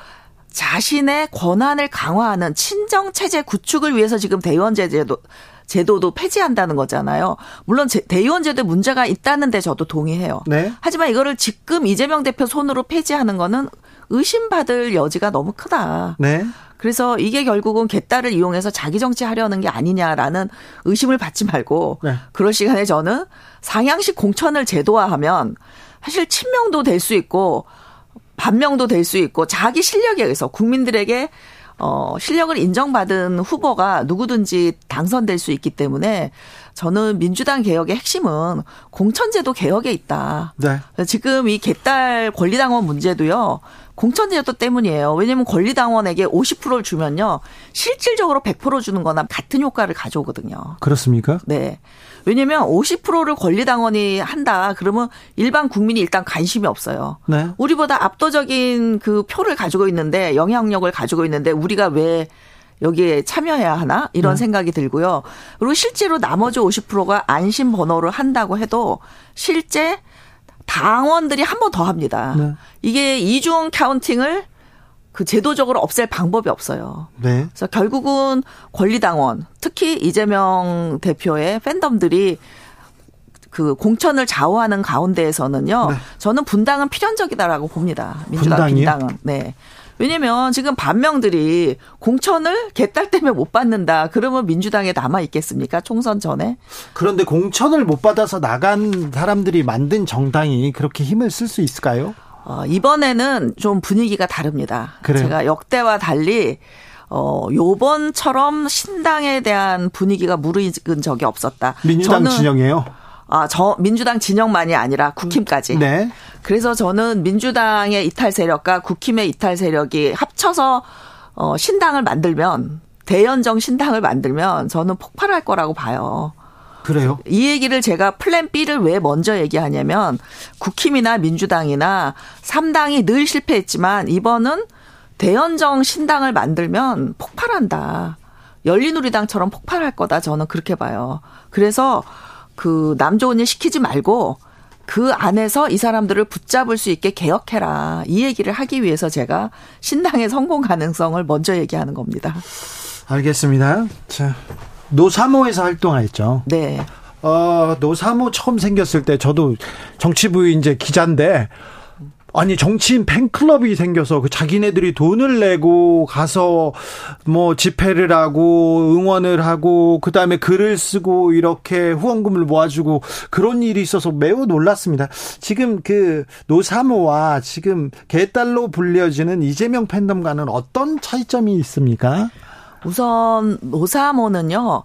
자신의 권한을 강화하는 친정 체제 구축을 위해서 지금 대의원 제도 제도도 폐지한다는 거잖아요. 물론 대의원 제도에 문제가 있다는데 저도 동의해요. 네. 하지만 이거를 지금 이재명 대표 손으로 폐지하는 거는 의심받을 여지가 너무 크다. 네. 그래서 이게 결국은 개딸을 이용해서 자기 정치하려는 게 아니냐라는 의심을 받지 말고 네. 그럴 시간에 저는 상향식 공천을 제도화하면 사실 친명도 될 수 있고 반명도 될 수 있고 자기 실력에 의해서 국민들에게 어, 실력을 인정받은 후보가 누구든지 당선될 수 있기 때문에 저는 민주당 개혁의 핵심은 공천제도 개혁에 있다. 네. 지금 이 개딸 권리당원 문제도요. 공천제도 때문이에요. 왜냐하면 권리당원에게 50%를 주면요. 실질적으로 100% 주는 거나 같은 효과를 가져오거든요. 그렇습니까? 네. 왜냐면 50%를 권리당원이 한다. 그러면 일반 국민이 일단 관심이 없어요. 네. 우리보다 압도적인 그 표를 가지고 있는데 영향력을 가지고 있는데 우리가 왜 여기에 참여해야 하나 이런 네. 생각이 들고요. 그리고 실제로 나머지 50%가 안심 번호를 한다고 해도 실제 당원들이 한 번 더 합니다. 네. 이게 이중 카운팅을 그 제도적으로 없앨 방법이 없어요. 네. 그래서 결국은 권리당원, 특히 이재명 대표의 팬덤들이 그 공천을 좌우하는 가운데에서는요. 네. 저는 분당은 필연적이다라고 봅니다. 민주당 분당이요? 분당은. 네. 왜냐면 지금 반명들이 공천을 개딸 때문에 못 받는다. 그러면 민주당에 남아 있겠습니까? 총선 전에. 그런데 공천을 못 받아서 나간 사람들이 만든 정당이 그렇게 힘을 쓸 수 있을까요? 어, 이번에는 좀 분위기가 다릅니다. 그래요? 제가 역대와 달리 어, 요번처럼 신당에 대한 분위기가 무르익은 적이 없었다. 민주당 진영이에요? 아, 저 민주당 진영만이 아니라 국힘까지. 네. 그래서 저는 민주당의 이탈 세력과 국힘의 이탈 세력이 합 합쳐서 어 신당을 만들면 대연정 신당을 만들면 저는 폭발할 거라고 봐요. 그래요? 이 얘기를 제가 플랜 B를 왜 먼저 얘기하냐면 국힘이나 민주당이나 3당이 늘 실패했지만 이번은 대연정 신당을 만들면 폭발한다. 열린우리당처럼 폭발할 거다. 저는 그렇게 봐요. 그래서 그 남 좋은 일 시키지 말고 그 안에서 이 사람들을 붙잡을 수 있게 개혁해라. 이 얘기를 하기 위해서 제가 신당의 성공 가능성을 먼저 얘기하는 겁니다. 알겠습니다. 자, 노사모에서 활동하였죠. 네. 어, 노사모 처음 생겼을 때 저도 정치부 이제 기자인데 아니 정치인 팬클럽이 생겨서 그 자기네들이 돈을 내고 가서 뭐 집회를 하고 응원을 하고 그다음에 글을 쓰고 이렇게 후원금을 모아주고 그런 일이 있어서 매우 놀랐습니다. 지금 그 노사모와 지금 개딸로 불려지는 이재명 팬덤과는 어떤 차이점이 있습니까? 우선 노사모는요.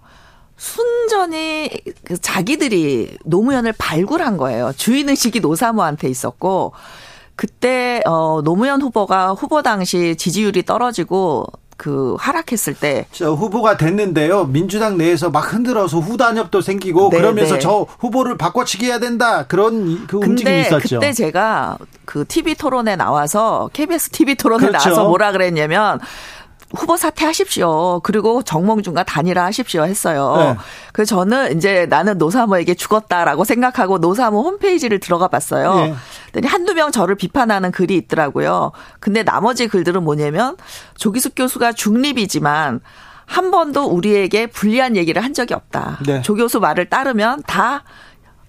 순전히 그 자기들이 노무현을 발굴한 거예요. 주인의식이 노사모한테 있었고 그때 어 노무현 후보가 후보 당시 지지율이 떨어지고 그 하락했을 때. 저 후보가 됐는데요. 민주당 내에서 막 흔들어서 후단협도 생기고 네, 그러면서 네. 저 후보를 바꿔치기 해야 된다. 그런 그 움직임이 있었죠. 그때 제가 그 TV 토론에 나와서 KBS TV 토론에 그렇죠. 나와서 뭐라 그랬냐면 후보 사퇴하십시오. 그리고 정몽준과 단일화하십시오 했어요. 네. 그래서 저는 이제 나는 노사모에게 죽었다라고 생각하고 노사모 홈페이지를 들어가 봤어요. 네. 그랬더니 한두 명 저를 비판하는 글이 있더라고요. 근데 나머지 글들은 뭐냐면 조기숙 교수가 중립이지만 한 번도 우리에게 불리한 얘기를 한 적이 없다. 네. 조 교수 말을 따르면 다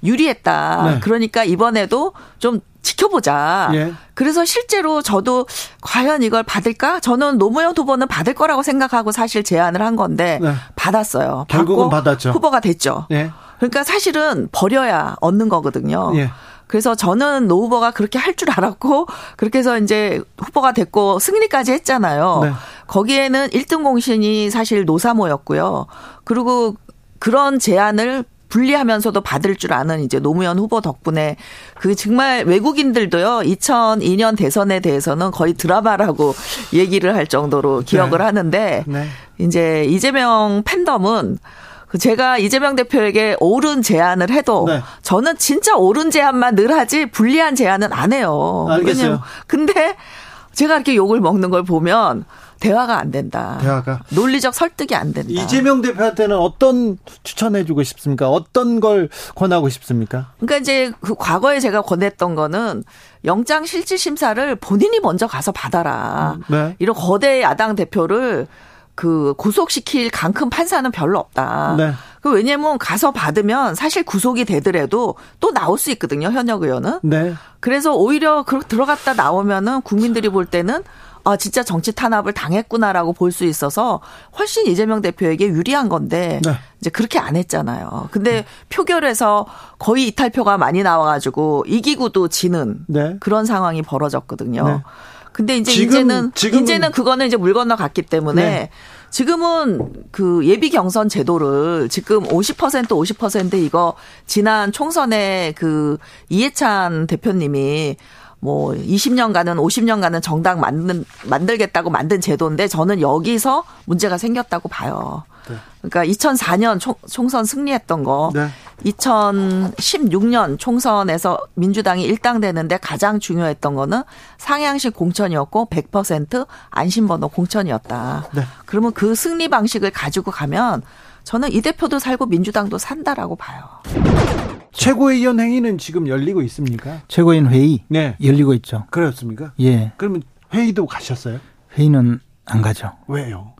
유리했다. 네. 그러니까 이번에도 좀 지켜보자. 예. 그래서 실제로 저도 과연 이걸 받을까? 저는 노무현 후보는 받을 거라고 생각하고 사실 제안을 한 건데 네. 받았어요. 결국은 받았죠. 후보가 됐죠. 예. 그러니까 사실은 버려야 얻는 거거든요. 예. 그래서 저는 노 후보가 그렇게 할 줄 알았고 그렇게 해서 이제 후보가 됐고 승리까지 했잖아요. 네. 거기에는 1등 공신이 사실 노사모였고요. 그리고 그런 제안을 분리하면서도 받을 줄 아는 이제 노무현 후보 덕분에 그 정말 외국인들도요 2002년 대선에 대해서는 거의 드라마라고 얘기를 할 정도로 기억을 네. 하는데 네. 이제 이재명 팬덤은 그 제가 이재명 대표에게 옳은 제안을 해도 네. 저는 진짜 옳은 제안만 늘 하지 불리한 제안은 안 해요. 알겠어요. 근데 제가 이렇게 욕을 먹는 걸 보면 대화가 안 된다. 대화가 논리적 설득이 안 된다. 이재명 대표한테는 어떤 추천해주고 싶습니까? 어떤 걸 권하고 싶습니까? 그러니까 이제 그 과거에 제가 권했던 거는 영장 실질 심사를 본인이 먼저 가서 받아라. 음, 네. 이런 거대 야당 대표를 그 구속시킬 강큰 판사는 별로 없다. 네. 그 왜냐면 가서 받으면 사실 구속이 되더라도 또 나올 수 있거든요 현역 의원은. 네. 그래서 오히려 그 들어갔다 나오면은 국민들이 볼 때는 아, 진짜 정치 탄압을 당했구나라고 볼 수 있어서 훨씬 이재명 대표에게 유리한 건데 네. 이제 그렇게 안 했잖아요. 근데 네. 표결에서 거의 이탈표가 많이 나와가지고 이기고도 지는 네. 그런 상황이 벌어졌거든요. 네. 근데 이제 지금, 이제는 지금은. 이제는 그거는 이제 물 건너 갔기 때문에 네. 지금은 그 예비 경선 제도를 지금 50% 50% 이거 지난 총선에 그 이해찬 대표님이 뭐 20년간은 50년간은 정당 만든 만들겠다고 만든 제도인데 저는 여기서 문제가 생겼다고 봐요. 네. 그러니까 2004년 총, 총선 승리했던 거, 네. 2016년 총선에서 민주당이 일당되는데 가장 중요했던 거는 상향식 공천이었고 100% 안심번호 공천이었다. 네. 그러면 그 승리 방식을 가지고 가면 저는 이 대표도 살고 민주당도 산다라고 봐요. 최고위원 회의는 지금 열리고 있습니까? 최고위원 회의 네. 열리고 있죠. 그렇습니까? 예. 그러면 회의도 가셨어요? 회의는 안 가죠. 왜요?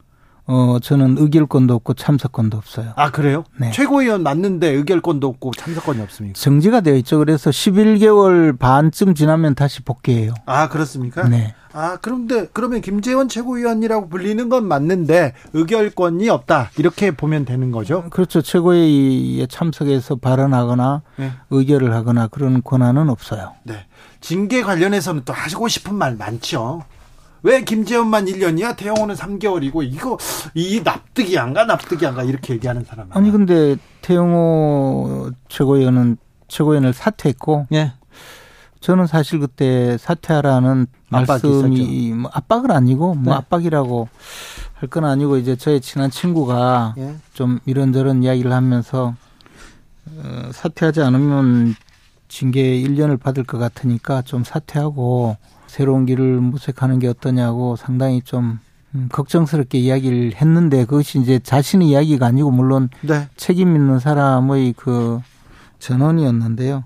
어, 저는 의결권도 없고 참석권도 없어요. 아, 그래요? 네. 최고위원 맞는데 의결권도 없고 참석권이 없습니까? 정지가 되어 있죠. 그래서 11개월 반쯤 지나면 다시 복귀해요. 아, 그렇습니까? 네. 아, 그런데 그러면 김재원 최고위원이라고 불리는 건 맞는데 의결권이 없다. 이렇게 보면 되는 거죠? 그렇죠. 최고위에 참석해서 발언하거나 네. 의결을 하거나 그런 권한은 없어요. 네. 징계 관련해서는 또 하시고 싶은 말 많죠. 왜 김재원만 1년이야? 태영호는 3개월이고 이거 이 납득이 안 가, 납득이 안 가 이렇게 얘기하는 사람. 아니 근데 태영호 최고위원은 최고위원을 사퇴했고, 예. 저는 사실 그때 사퇴하라는 말씀이 뭐 압박은 아니고 뭐 네. 압박이라고 할 건 아니고 이제 저의 친한 친구가 예. 좀 이런저런 이야기를 하면서 어, 사퇴하지 않으면 징계 1년을 받을 것 같으니까 좀 사퇴하고 새로운 길을 모색하는 게 어떠냐고 상당히 좀 음, 걱정스럽게 이야기를 했는데 그것이 이제 자신의 이야기가 아니고 물론 네. 책임 있는 사람의 그 전원이었는데요.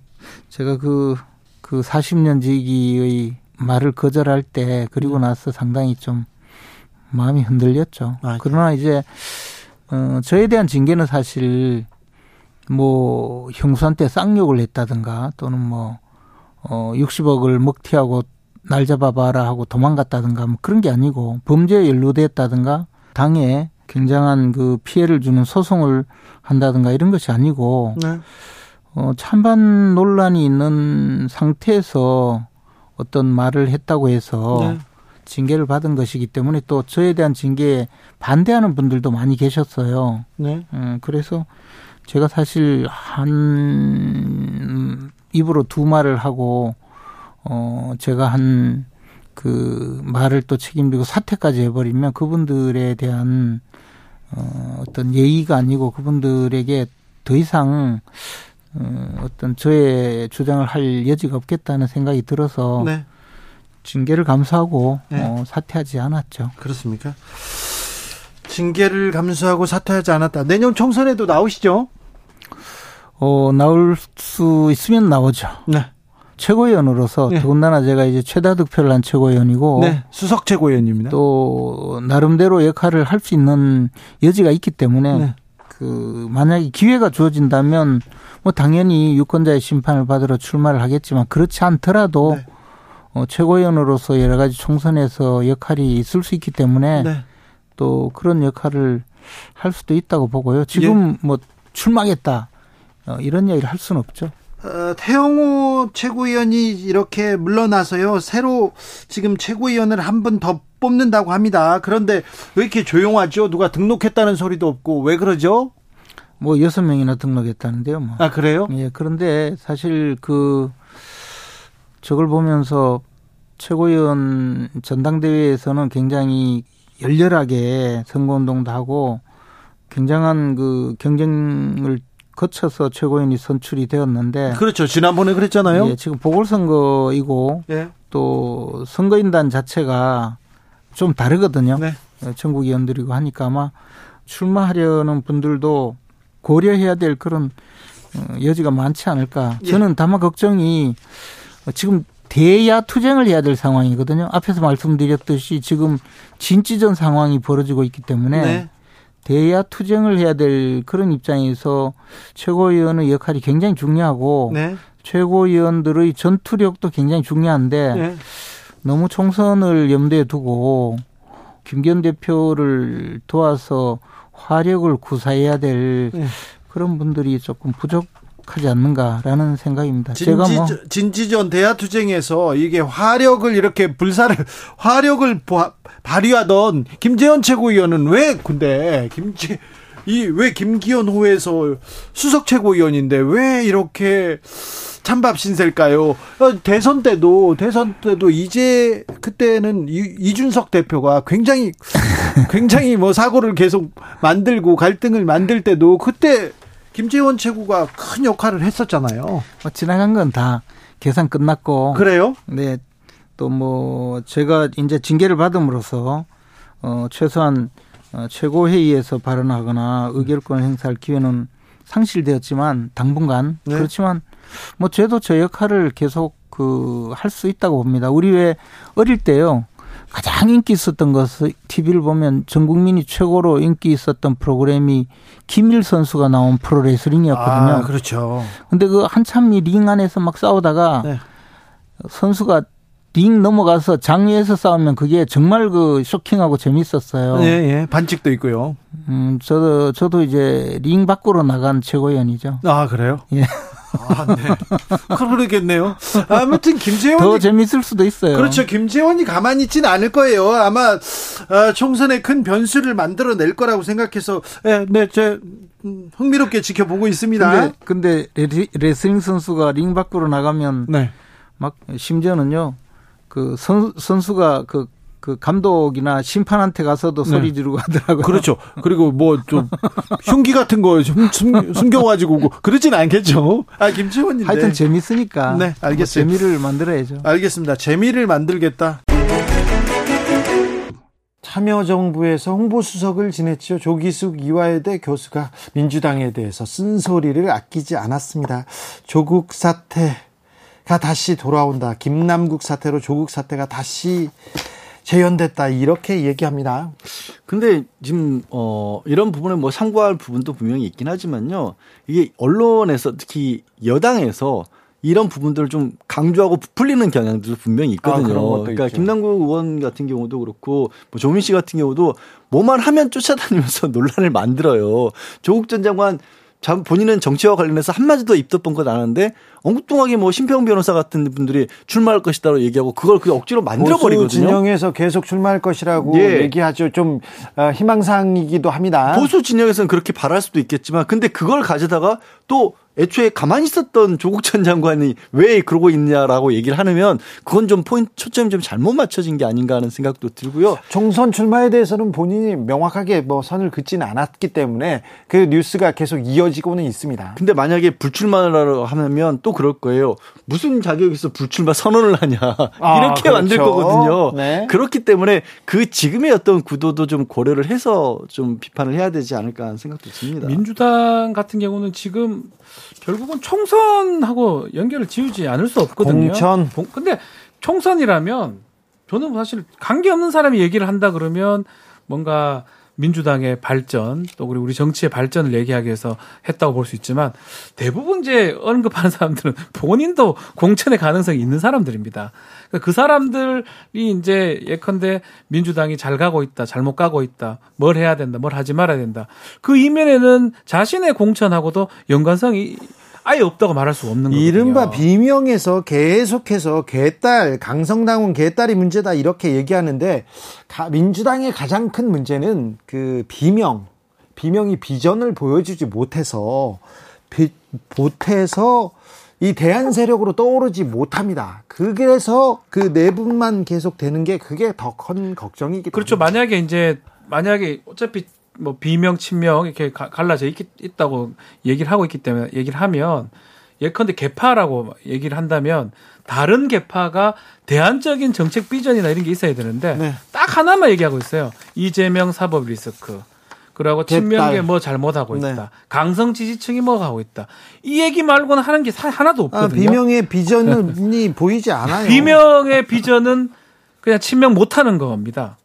제가 그, 그 40년 지기의 말을 거절할 때 그리고 네. 나서 상당히 좀 마음이 흔들렸죠. 아, 그러나 이제 어 저에 대한 징계는 사실 뭐 형수한테 쌍욕을 했다든가 또는 뭐 어 60억을 먹튀하고 날 잡아봐라 하고 도망갔다든가 뭐 그런 게 아니고 범죄에 연루됐다든가 당에 굉장한 그 피해를 주는 소송을 한다든가 이런 것이 아니고 네. 어 찬반 논란이 있는 상태에서 어떤 말을 했다고 해서 네. 징계를 받은 것이기 때문에 또 저에 대한 징계에 반대하는 분들도 많이 계셨어요. 네. 음, 그래서 제가 사실 한 입으로 두 말을 하고 어 제가 한 그 말을 또 책임지고 사퇴까지 해버리면 그분들에 대한 어 어떤 예의가 아니고 그분들에게 더 이상 어, 어떤 저의 주장을 할 여지가 없겠다는 생각이 들어서 네. 징계를 감수하고 네. 어, 사퇴하지 않았죠. 그렇습니까? 징계를 감수하고 사퇴하지 않았다. 내년 총선에도 나오시죠? 어, 나올 수 있으면 나오죠. 네. 최고위원으로서 네. 더군다나 제가 이제 최다 득표를 한 최고위원이고 네. 수석 최고위원입니다. 또 나름대로 역할을 할 수 있는 여지가 있기 때문에 네. 그 만약에 기회가 주어진다면 뭐 당연히 유권자의 심판을 받으러 출마를 하겠지만 그렇지 않더라도 네. 어, 최고위원으로서 여러 가지 총선에서 역할이 있을 수 있기 때문에 네. 또 그런 역할을 할 수도 있다고 보고요. 지금 예. 뭐 출마하겠다 어, 이런 이야기를 할 수는 없죠. 어, 태영호 최고위원이 이렇게 물러나서요. 새로 지금 최고위원을 한 분 더 뽑는다고 합니다. 그런데 왜 이렇게 조용하죠? 누가 등록했다는 소리도 없고 왜 그러죠? 뭐 여섯 명이나 등록했다는데요. 뭐. 아 그래요? 예. 그런데 사실 그 저걸 보면서 최고위원 전당대회에서는 굉장히 열렬하게 선거운동도 하고 굉장한 그 경쟁을 거쳐서 최고위원이 선출이 되었는데 그렇죠 지난번에 그랬잖아요. 예, 지금 보궐선거이고 예. 또 선거인단 자체가 좀 다르거든요. 네. 예, 전국 의원들이고 하니까 아마 출마하려는 분들도 고려해야 될 그런 어, 여지가 많지 않을까. 예. 저는 다만 걱정이 지금 대야 투쟁을 해야 될 상황이거든요. 앞에서 말씀드렸듯이 지금 진지전 상황이 벌어지고 있기 때문에 네. 대야 투쟁을 해야 될 그런 입장에서 최고위원의 역할이 굉장히 중요하고 네. 최고위원들의 전투력도 굉장히 중요한데 네. 너무 총선을 염두에 두고 김기현 대표를 도와서 화력을 구사해야 될 네. 그런 분들이 조금 부족 하지 않는가라는 생각입니다. 진지, 제가 뭐 진지전 대야투쟁에서 이게 화력을 이렇게 불사를 화력을 발휘하던 김재현 최고위원은 왜 근데 김재 이 왜 김기현 호에서 수석 최고위원인데 왜 이렇게 찬밥 신세일까요? 어, 대선 때도 대선 때도 이제 그때는 이, 준석 대표가 굉장히 굉장히 뭐 사고를 계속 만들고 갈등을 만들 때도 그때 김재원 최고가 큰 역할을 했었잖아요. 뭐 지나간 건 다 계산 끝났고 그래요? 네. 또 뭐 제가 이제 징계를 받음으로써 어 최소한 어, 최고회의에서 발언하거나 의결권 행사할 기회는 상실되었지만 당분간 네. 그렇지만 뭐 저도 저 역할을 계속 그 할 수 있다고 봅니다. 우리 왜 어릴 때요. 가장 인기 있었던 것은 TV를 보면 전 국민이 최고로 인기 있었던 프로그램이 김일 선수가 나온 프로레슬링이었거든요. 아, 그렇죠. 근데 그 한참 이 링 안에서 막 싸우다가 네. 선수가 링 넘어가서 장위에서 싸우면 그게 정말 그 쇼킹하고 재밌었어요. 예, 예. 반칙도 있고요. 음, 저도 저도 이제 링 밖으로 나간 최고위원이죠. 아, 그래요? 예. 아, 네. 그러겠네요. 아무튼 김재원 더 재밌을 수도 있어요. 그렇죠. 김재원이 가만히 있지는 않을 거예요. 아마 아, 총선에 큰 변수를 만들어낼 거라고 생각해서 네, 네, 제 음, 흥미롭게 지켜보고 있습니다. 근데, 근데 레슬링 선수가 링 밖으로 나가면 네. 막 심지어는요 그 선, 선수가 그, 그 감독이나 심판한테 가서도 네. 소리 지르고 하더라고요. 그렇죠. 그리고 뭐 좀 흉기 같은 거 숨겨가지고 뭐 그러진 않겠죠. 아 김치원님. 하여튼 재밌으니까. 네, 알겠습니다. 뭐 재미를 만들어야죠. 알겠습니다. 재미를 만들겠다. 참여정부에서 홍보수석을 지냈죠. 조기숙 이화여대 교수가 민주당에 대해서 쓴소리를 아끼지 않았습니다. 조국 사태가 다시 돌아온다. 김남국 사태로 조국 사태가 다시 재현됐다. 이렇게 얘기합니다. 근데 지금 어 이런 부분에 뭐 참고할 부분도 분명히 있긴 하지만요. 이게 언론에서 특히 여당에서 이런 부분들을 좀 강조하고 부풀리는 경향도 분명히 있거든요. 아, 그러니까 있죠. 김남국 의원 같은 경우도 그렇고 뭐 조민 씨 같은 경우도 뭐만 하면 쫓아다니면서 논란을 만들어요. 조국 전 장관 본인은 정치와 관련해서 한마디도 입덧본 건 아는데 엉뚱하게 뭐 심평 변호사 같은 분들이 출마할 것이다라고 얘기하고 그걸 그 억지로 만들어 버리거든요. 진영에서 계속 출마할 것이라고 예. 얘기하죠. 좀 어, 희망사항이기도 합니다. 보수 진영에서는 그렇게 바랄 수도 있겠지만 근데 그걸 가져다가 또 애초에 가만히 있었던 조국 전 장관이 왜 그러고 있냐라고 얘기를 하면 그건 좀 포인트 초점이 좀 잘못 맞춰진 게 아닌가 하는 생각도 들고요. 총선 출마에 대해서는 본인이 명확하게 뭐 선을 긋지는 않았기 때문에 그 뉴스가 계속 이어지고는 있습니다. 근데 만약에 불출마를 하면 또 그럴 거예요. 무슨 자격에서 불출마 선언을 하냐 아, 이렇게 그렇죠. 만들 거거든요. 네. 그렇기 때문에 그 지금의 어떤 구도도 좀 고려를 해서 좀 비판을 해야 되지 않을까 하는 생각도 듭니다. 민주당 같은 경우는 지금 결국은 총선하고 연결을 지우지 않을 수 없거든요. 공천. 근데 총선이라면 저는 사실 관계 없는 사람이 얘기를 한다 그러면 뭔가 민주당의 발전 또 우리 우리 정치의 발전을 얘기하기 위해서 했다고 볼 수 있지만 대부분 이제 언급하는 사람들은 본인도 공천의 가능성이 있는 사람들입니다. 그러니까 그 사람들이 이제 예컨대 민주당이 잘 가고 있다, 잘못 가고 있다, 뭘 해야 된다, 뭘 하지 말아야 된다. 그 이면에는 자신의 공천하고도 연관성이 아예 없다고 말할 수 없는 거예요. 이른바 비명에서 계속해서 개딸 강성당원 개딸이 문제다 이렇게 얘기하는데 민주당의 가장 큰 문제는 그 비명 비명이 비전을 보여주지 못해서 비, 못해서 이 대한 세력으로 떠오르지 못합니다. 그래서 그 내분만 계속 되는 게 그게 더 큰 걱정이기 그렇죠. 때문에. 만약에 이제 만약에 어차피 뭐 비명, 친명 이렇게 갈라져 있, 있다고 얘기를 하고 있기 때문에 얘기를 하면 예컨대 개파라고 얘기를 한다면 다른 개파가 대안적인 정책 비전이나 이런 게 있어야 되는데 네. 딱 하나만 얘기하고 있어요. 이재명 사법 리스크. 그리고 친명계 뭐 잘못하고 네. 있다. 네. 강성 지지층이 뭐 하고 있다. 이 얘기 말고는 하는 게 하나도 아, 없거든요. 아, 비명의 비전이 보이지 않아요. 비명의 비전은 그냥 친명 못하는 겁니다.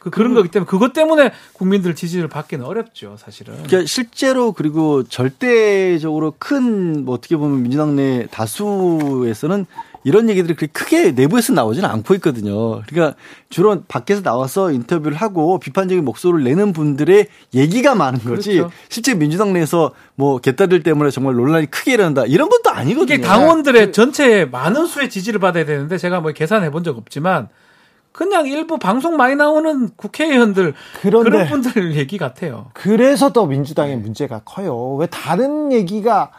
그, 그런 거기 때문에 그것 때문에 국민들 지지를 받기는 어렵죠, 사실은. 그러니까 실제로 그리고 절대적으로 큰 뭐 어떻게 보면 민주당 내 다수에서는 이런 얘기들이 그렇게 크게 내부에서 나오지는 않고 있거든요. 그러니까 주로 밖에서 나와서 인터뷰를 하고 비판적인 목소리를 내는 분들의 얘기가 많은 거지. 그렇죠. 실제 민주당 내에서 뭐 개딸들 때문에 정말 논란이 크게 일어난다 이런 것도 아니거든요. 이게 당원들의 전체 많은 수의 지지를 받아야 되는데 제가 뭐 계산해 본 적 없지만 그냥 일부 방송 많이 나오는 국회의원들 그런 분들 얘기 같아요. 그래서 더 민주당의 문제가 커요. 왜 다른 얘기가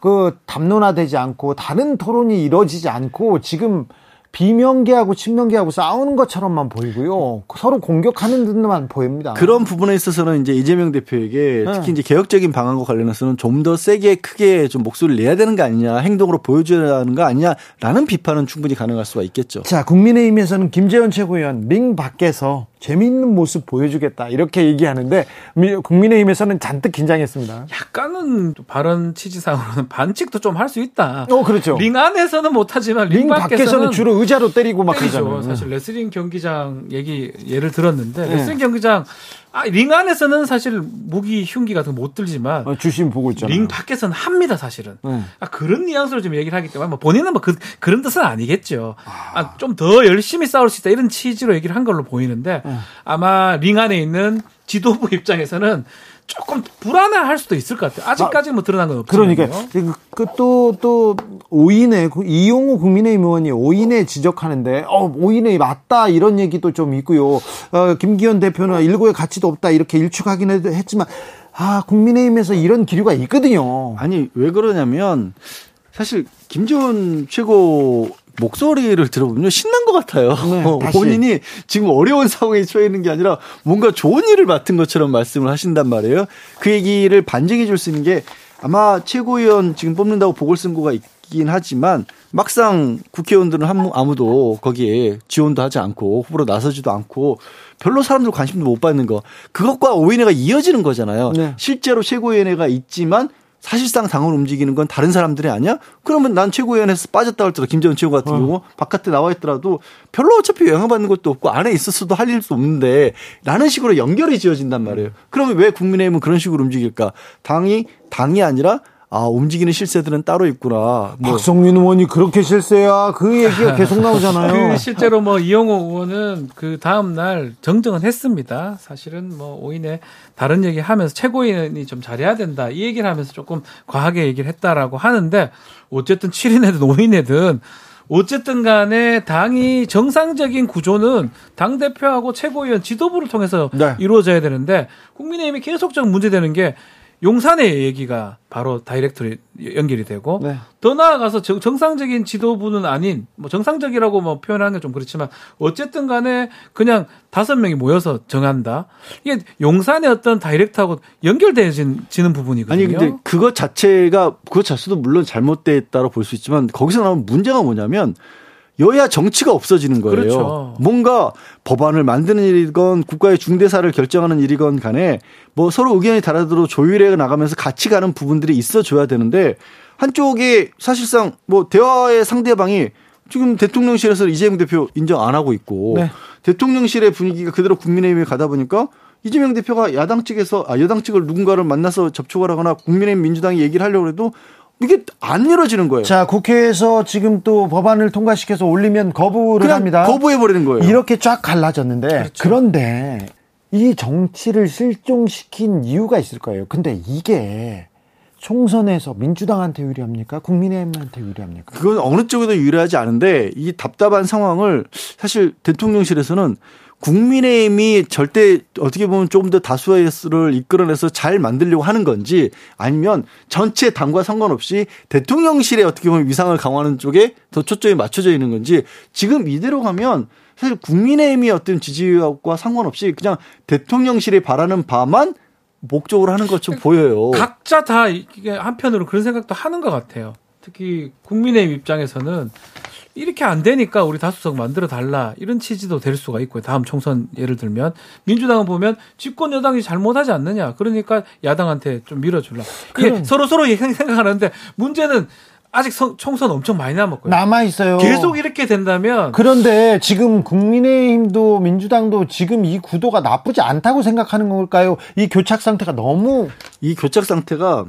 그 담론화되지 않고 다른 토론이 이루어지지 않고 지금 비명계하고 친명계하고 싸우는 것처럼만 보이고요. 서로 공격하는 듯만 보입니다. 그런 부분에 있어서는 이제 이재명 대표에게 네. 특히 이제 개혁적인 방안과 관련해서는 좀 더 세게 크게 좀 목소리를 내야 되는 거 아니냐, 행동으로 보여줘야 하는 거 아니냐라는 비판은 충분히 가능할 수가 있겠죠. 자, 국민의힘에서는 김재원 최고위원 링 밖에서 재미있는 모습 보여주겠다 이렇게 얘기하는데 국민의힘에서는 잔뜩 긴장했습니다. 약간은 발언 취지상으로는 반칙도 좀 할 수 있다. 어 그렇죠. 링 안에서는 못하지만 링, 링 밖에서는, 주로 의자로 때리고 막 그러잖아요. 사실 레슬링 경기장 얘기 예를 들었는데 네. 레슬링 경기장 아, 링 안에서는 사실 무기 흉기 같은 거 못 들지만 어, 주심 보고 있잖아요. 링 밖에서는 합니다 사실은. 네. 아, 그런 뉘앙스로 좀 얘기를 하기 때문에 뭐 본인은 뭐 그, 그런 뜻은 아니겠죠. 아, 아좀더 열심히 싸울 수 있다 이런 취지로 얘기를 한 걸로 보이는데 네. 아마 링 안에 있는 지도부 입장에서는 조금 불안해할 수도 있을 것 같아요. 아직까지는 뭐 드러난 건 없지만. 그러니까 그또또 또 오인회 이용호 국민의힘 의원이 오인회 지적하는데 어 오인회 맞다 이런 얘기도 좀 있고요. 어, 김기현 대표는 일고의 가치도 없다 이렇게 일축하긴 했지만 아 국민의힘에서 이런 기류가 있거든요. 아니 왜 그러냐면 사실 김지원 최고 목소리를 들어보면 신난 것 같아요. 네, 본인이 지금 어려운 상황에 처해 있는 게 아니라 뭔가 좋은 일을 맡은 것처럼 말씀을 하신단 말이에요. 그 얘기를 반증해 줄 수 있는 게 아마 최고위원 지금 뽑는다고 보궐선거가 있긴 하지만 막상 국회의원들은 아무도 거기에 지원도 하지 않고 후보로 나서지도 않고 별로 사람들 관심도 못 받는 거 그것과 오인회가 이어지는 거잖아요. 네. 실제로 최고위원회가 있지만 사실상 당을 움직이는 건 다른 사람들이 아니야? 그러면 난 최고위원회에서 빠졌다 할때도 김재원 최고 같은 어. 경우 바깥에 나와 있더라도 별로 어차피 영향받는 것도 없고 안에 있었어도 할 일도 없는데 라는 식으로 연결이 지어진단 말이에요. 그러면 왜 국민의힘은 그런 식으로 움직일까? 당이 당이 아니라 아 움직이는 실세들은 따로 있구나. 뭐. 박성민 의원이 그렇게 실세야 그 얘기가 계속 나오잖아요. 그 실제로 뭐 이영호 의원은 그 다음 날 정정은 했습니다. 사실은 뭐 오인에 다른 얘기 하면서 최고위원이 좀 잘해야 된다 이 얘기를 하면서 조금 과하게 얘기를 했다라고 하는데 어쨌든 7인이든 5인이든 어쨌든 간에 당이 정상적인 구조는 당 대표하고 최고위원 지도부를 통해서 네. 이루어져야 되는데 국민의힘이 계속적 문제되는 게 용산의 얘기가 바로 다이렉트로 연결이 되고 네. 더 나아가서 정 상적인 지도부는 아닌 뭐 정상적이라고 뭐 표현하는 게 좀 그렇지만 어쨌든 간에 그냥 다섯 명이 모여서 정한다. 이게 용산의 어떤 다이렉트하고 연결되어지는 부분이거든요. 아니 근데 그것 자체가 그것 자체도 물론 잘못됐다고 볼 수 있지만 거기서 나오는 문제가 뭐냐면 여야 정치가 없어지는 거예요. 그렇죠. 뭔가 법안을 만드는 일이건 국가의 중대사를 결정하는 일이건 간에 뭐 서로 의견이 다르더라도 조율해 나가면서 같이 가는 부분들이 있어줘야 되는데 한쪽이 사실상 뭐 대화의 상대방이 지금 대통령실에서 이재명 대표 인정 안 하고 있고 네. 대통령실의 분위기가 그대로 국민의힘에 가다 보니까 이재명 대표가 야당 측에서 아 여당 측을 누군가를 만나서 접촉을 하거나 국민의힘 민주당이 얘기를 하려고 해도 이게 안 이루어지는 거예요. 자, 국회에서 지금 또 법안을 통과시켜서 올리면 거부를 합니다. 거부해 버리는 거예요. 이렇게 쫙 갈라졌는데 그렇죠. 그런데 이 정치를 실종시킨 이유가 있을 거예요. 근데 이게 총선에서 민주당한테 유리합니까? 국민의힘한테 유리합니까? 그건 어느 쪽에도 유리하지 않은데 이 답답한 상황을 사실 대통령실에서는 국민의힘이 절대 어떻게 보면 조금 더 다수의 수를 이끌어내서 잘 만들려고 하는 건지 아니면 전체 당과 상관없이 대통령실에 어떻게 보면 위상을 강화하는 쪽에 더 초점이 맞춰져 있는 건지 지금 이대로 가면 사실 국민의힘이 어떤 지지율과 상관없이 그냥 대통령실이 바라는 바만 목적으로 하는 것처럼 보여요. 각자 다 이게 한편으로 그런 생각도 하는 것 같아요. 특히 국민의힘 입장에서는 이렇게 안 되니까 우리 다수석 만들어 달라 이런 취지도 될 수가 있고요. 다음 총선 예를 들면 민주당은 보면 집권 여당이 잘못하지 않느냐 그러니까 야당한테 좀 밀어줄라. 그게 서로 서로 생각하는데 문제는 아직 총선 엄청 많이 남았고요. 남아 있어요. 계속 이렇게 된다면 그런데 지금 국민의힘도 민주당도 지금 이 구도가 나쁘지 않다고 생각하는 걸까요? 이 교착 상태가 너무 이 교착 상태가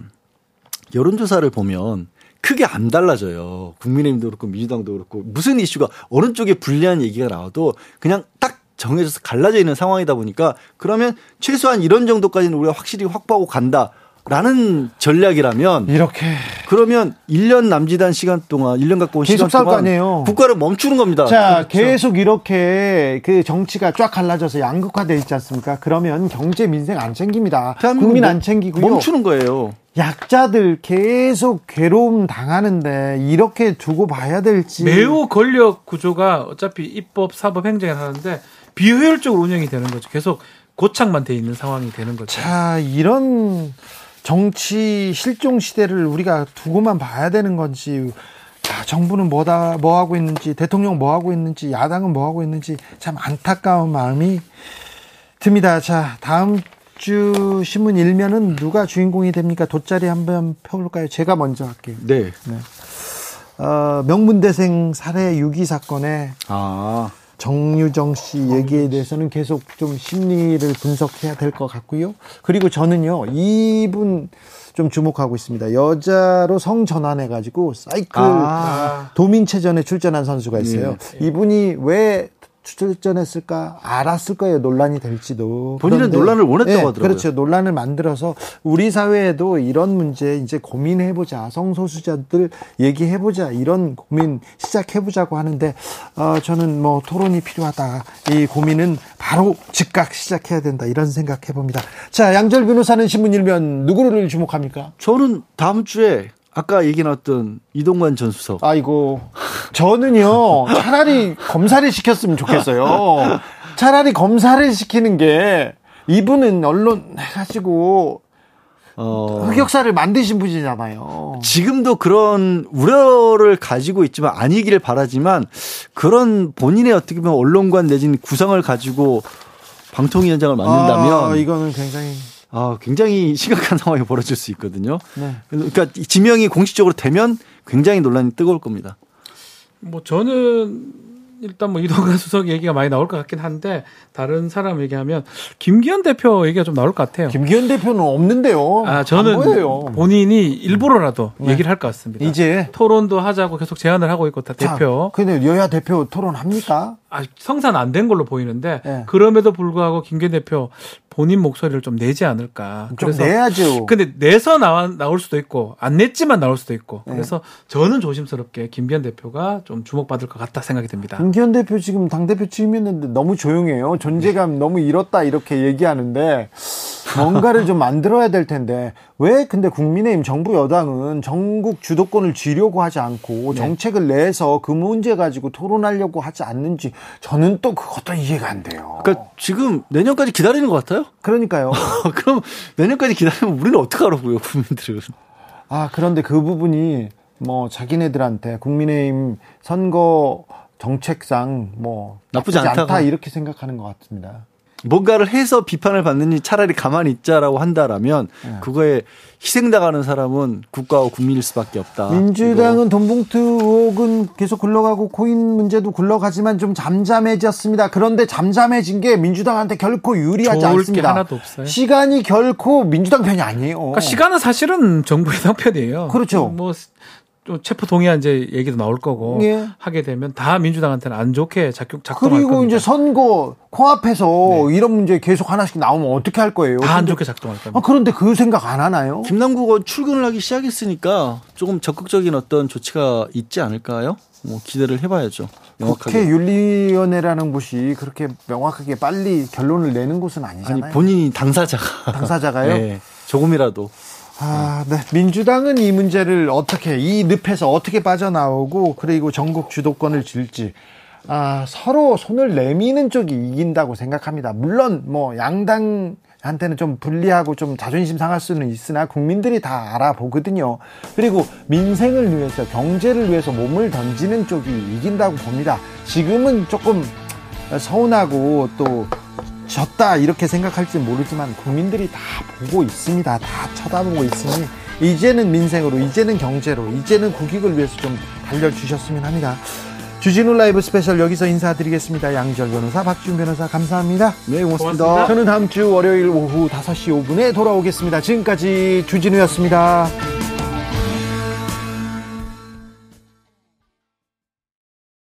여론조사를 보면 크게 안 달라져요. 국민의힘도 그렇고 민주당도 그렇고 무슨 이슈가 어느 쪽에 불리한 얘기가 나와도 그냥 딱 정해져서 갈라져 있는 상황이다 보니까 그러면 최소한 이런 정도까지는 우리가 확실히 확보하고 간다. 라는 전략이라면 이렇게 그러면 1년 남짓한 시간 동안 1년 갖고 온 시간 동안 아니에요. 국가를 멈추는 겁니다. 자, 그렇죠. 계속 이렇게 그 정치가 쫙 갈라져서 양극화돼 있지 않습니까? 그러면 경제 민생 안 챙깁니다. 국민 안 챙기고요. 멈추는 거예요. 약자들 계속 괴로움 당하는데 이렇게 두고 봐야 될지 매우 권력 구조가 어차피 입법, 사법, 행정을 하는데 비효율적으로 운영이 되는 거죠. 계속 고착만 돼 있는 상황이 되는 거죠. 자, 이런 정치 실종 시대를 우리가 두고만 봐야 되는 건지 자, 정부는 뭐다 뭐 하고 있는지 대통령 뭐 하고 있는지 야당은 뭐 하고 있는지 참 안타까운 마음이 듭니다. 자, 다음 주 신문 일면은 누가 주인공이 됩니까? 돗자리 한번 펴볼까요? 제가 먼저 할게요. 네. 네. 어, 명문대생 살해 유기 사건에 아. 정유정 씨 얘기에 대해서는 계속 좀 심리를 분석해야 될 것 같고요. 그리고 저는요, 이분 좀 주목하고 있습니다. 여자로 성 전환해가지고 사이클 아. 도민체전에 출전한 선수가 있어요. 네. 이분이 왜 출전했을까 알았을 거예요 논란이 될지도 본인은 논란을 원했다고 네, 하더라고요. 그렇죠 논란을 만들어서 우리 사회에도 이런 문제 이제 고민해 보자 성소수자들 얘기해 보자 이런 고민 시작해 보자고 하는데 어, 저는 뭐 토론이 필요하다 이 고민은 바로 즉각 시작해야 된다 이런 생각해 봅니다. 자 양절 변호사는 신문 일면 누구를 주목합니까? 저는 다음 주에 아까 얘기 나왔던 이동관 전 수석. 아이고. 저는요, 차라리 검사를 시켰으면 좋겠어요. 차라리 검사를 시키는 게 이분은 언론 해가지고 어... 흑역사를 만드신 분이잖아요. 지금도 그런 우려를 가지고 있지만 아니기를 바라지만 그런 본인의 어떻게 보면 언론관 내진 구성을 가지고 방통위원장을 만든다면 아, 이거는 굉장히 아, 굉장히 심각한 상황이 벌어질 수 있거든요. 네. 그러니까 지명이 공식적으로 되면 굉장히 논란이 뜨거울 겁니다. 뭐 저는 일단 뭐 이동관 수석 얘기가 많이 나올 것 같긴 한데 다른 사람 얘기하면 김기현 대표 얘기가 좀 나올 것 같아요. 김기현 대표는 없는데요. 아 저는 본인이 일부러라도 네. 얘기를 할 것 같습니다. 이제 토론도 하자고 계속 제안을 하고 있고 다 대표. 근데 여야 대표 토론합니까? 아 성산 안 된 걸로 보이는데 네. 그럼에도 불구하고 김기현 대표 본인 목소리를 좀 내지 않을까. 좀 그래서 내야죠. 근데 내서 나와 나올 수도 있고 안 냈지만 나올 수도 있고. 네. 그래서 저는 조심스럽게 김기현 대표가 좀 주목받을 것 같다 생각이 듭니다. 김기현 대표 지금 당 대표 취임했는데 너무 조용해요. 존재감 너무 잃었다 이렇게 얘기하는데 뭔가를 좀 만들어야 될 텐데 왜 근데 국민의힘 정부 여당은 전국 주도권을 쥐려고 하지 않고 네. 정책을 내서 그 문제 가지고 토론하려고 하지 않는지 저는 또 그것도 이해가 안 돼요. 그러니까 지금 내년까지 기다리는 것 같아요? 그러니까요. 그럼 내년까지 기다리면 우리는 어떻게 하라고요, 국민들은? 아 그런데 그 부분이 뭐 자기네들한테 국민의힘 선거 정책상 뭐 나쁘지, 나쁘지 않다 이렇게 생각하는 것 같습니다. 뭔가를 해서 비판을 받느니 차라리 가만히 있자라고 한다라면 네. 그거에 희생당하는 사람은 국가와 국민일 수밖에 없다. 민주당은 돈봉투 의혹은 계속 굴러가고 코인 문제도 굴러가지만 좀 잠잠해졌습니다. 그런데 잠잠해진 게 민주당한테 결코 유리하지 않습니다. 하나도 없어요. 시간이 결코 민주당 편이 아니에요. 그러니까 시간은 사실은 정부의 편이에요. 그렇죠. 뭐 체포 동의안 이제 얘기도 나올 거고 예. 하게 되면 다 민주당한테는 안 좋게 작용 작동할 그리고 겁니다. 이제 선거 코앞에서 네. 이런 문제 계속 하나씩 나오면 어떻게 할 거예요? 다 안 좋게 작동할 겁니다. 아, 그런데 그 생각 안 하나요? 김남국가 출근을 하기 시작했으니까 조금 적극적인 어떤 조치가 있지 않을까요? 뭐 기대를 해봐야죠. 명확하게. 국회 윤리위원회라는 곳이 그렇게 명확하게 빨리 결론을 내는 곳은 아니잖아요. 아니 본인이 당사자가 당사자가요? 네, 조금이라도 아, 네. 민주당은 이 문제를 어떻게 이 늪에서 어떻게 빠져나오고 그리고 전국 주도권을 질지 아, 서로 손을 내미는 쪽이 이긴다고 생각합니다. 물론 뭐 양당 한테는 좀 불리하고 좀 자존심 상할 수는 있으나 국민들이 다 알아보거든요. 그리고 민생을 위해서 경제를 위해서 몸을 던지는 쪽이 이긴다고 봅니다. 지금은 조금 서운하고 또 졌다 이렇게 생각할지 모르지만 국민들이 다 보고 있습니다. 다 쳐다보고 있으니 이제는 민생으로, 이제는 경제로, 이제는 국익을 위해서 좀 달려주셨으면 합니다. 주진우 라이브 스페셜 여기서 인사드리겠습니다. 양지열 변호사, 박지훈 변호사 감사합니다. 네, 고맙습니다. 고맙습니다. 저는 다음 주 월요일 오후 5시 5분에 돌아오겠습니다. 지금까지 주진우였습니다.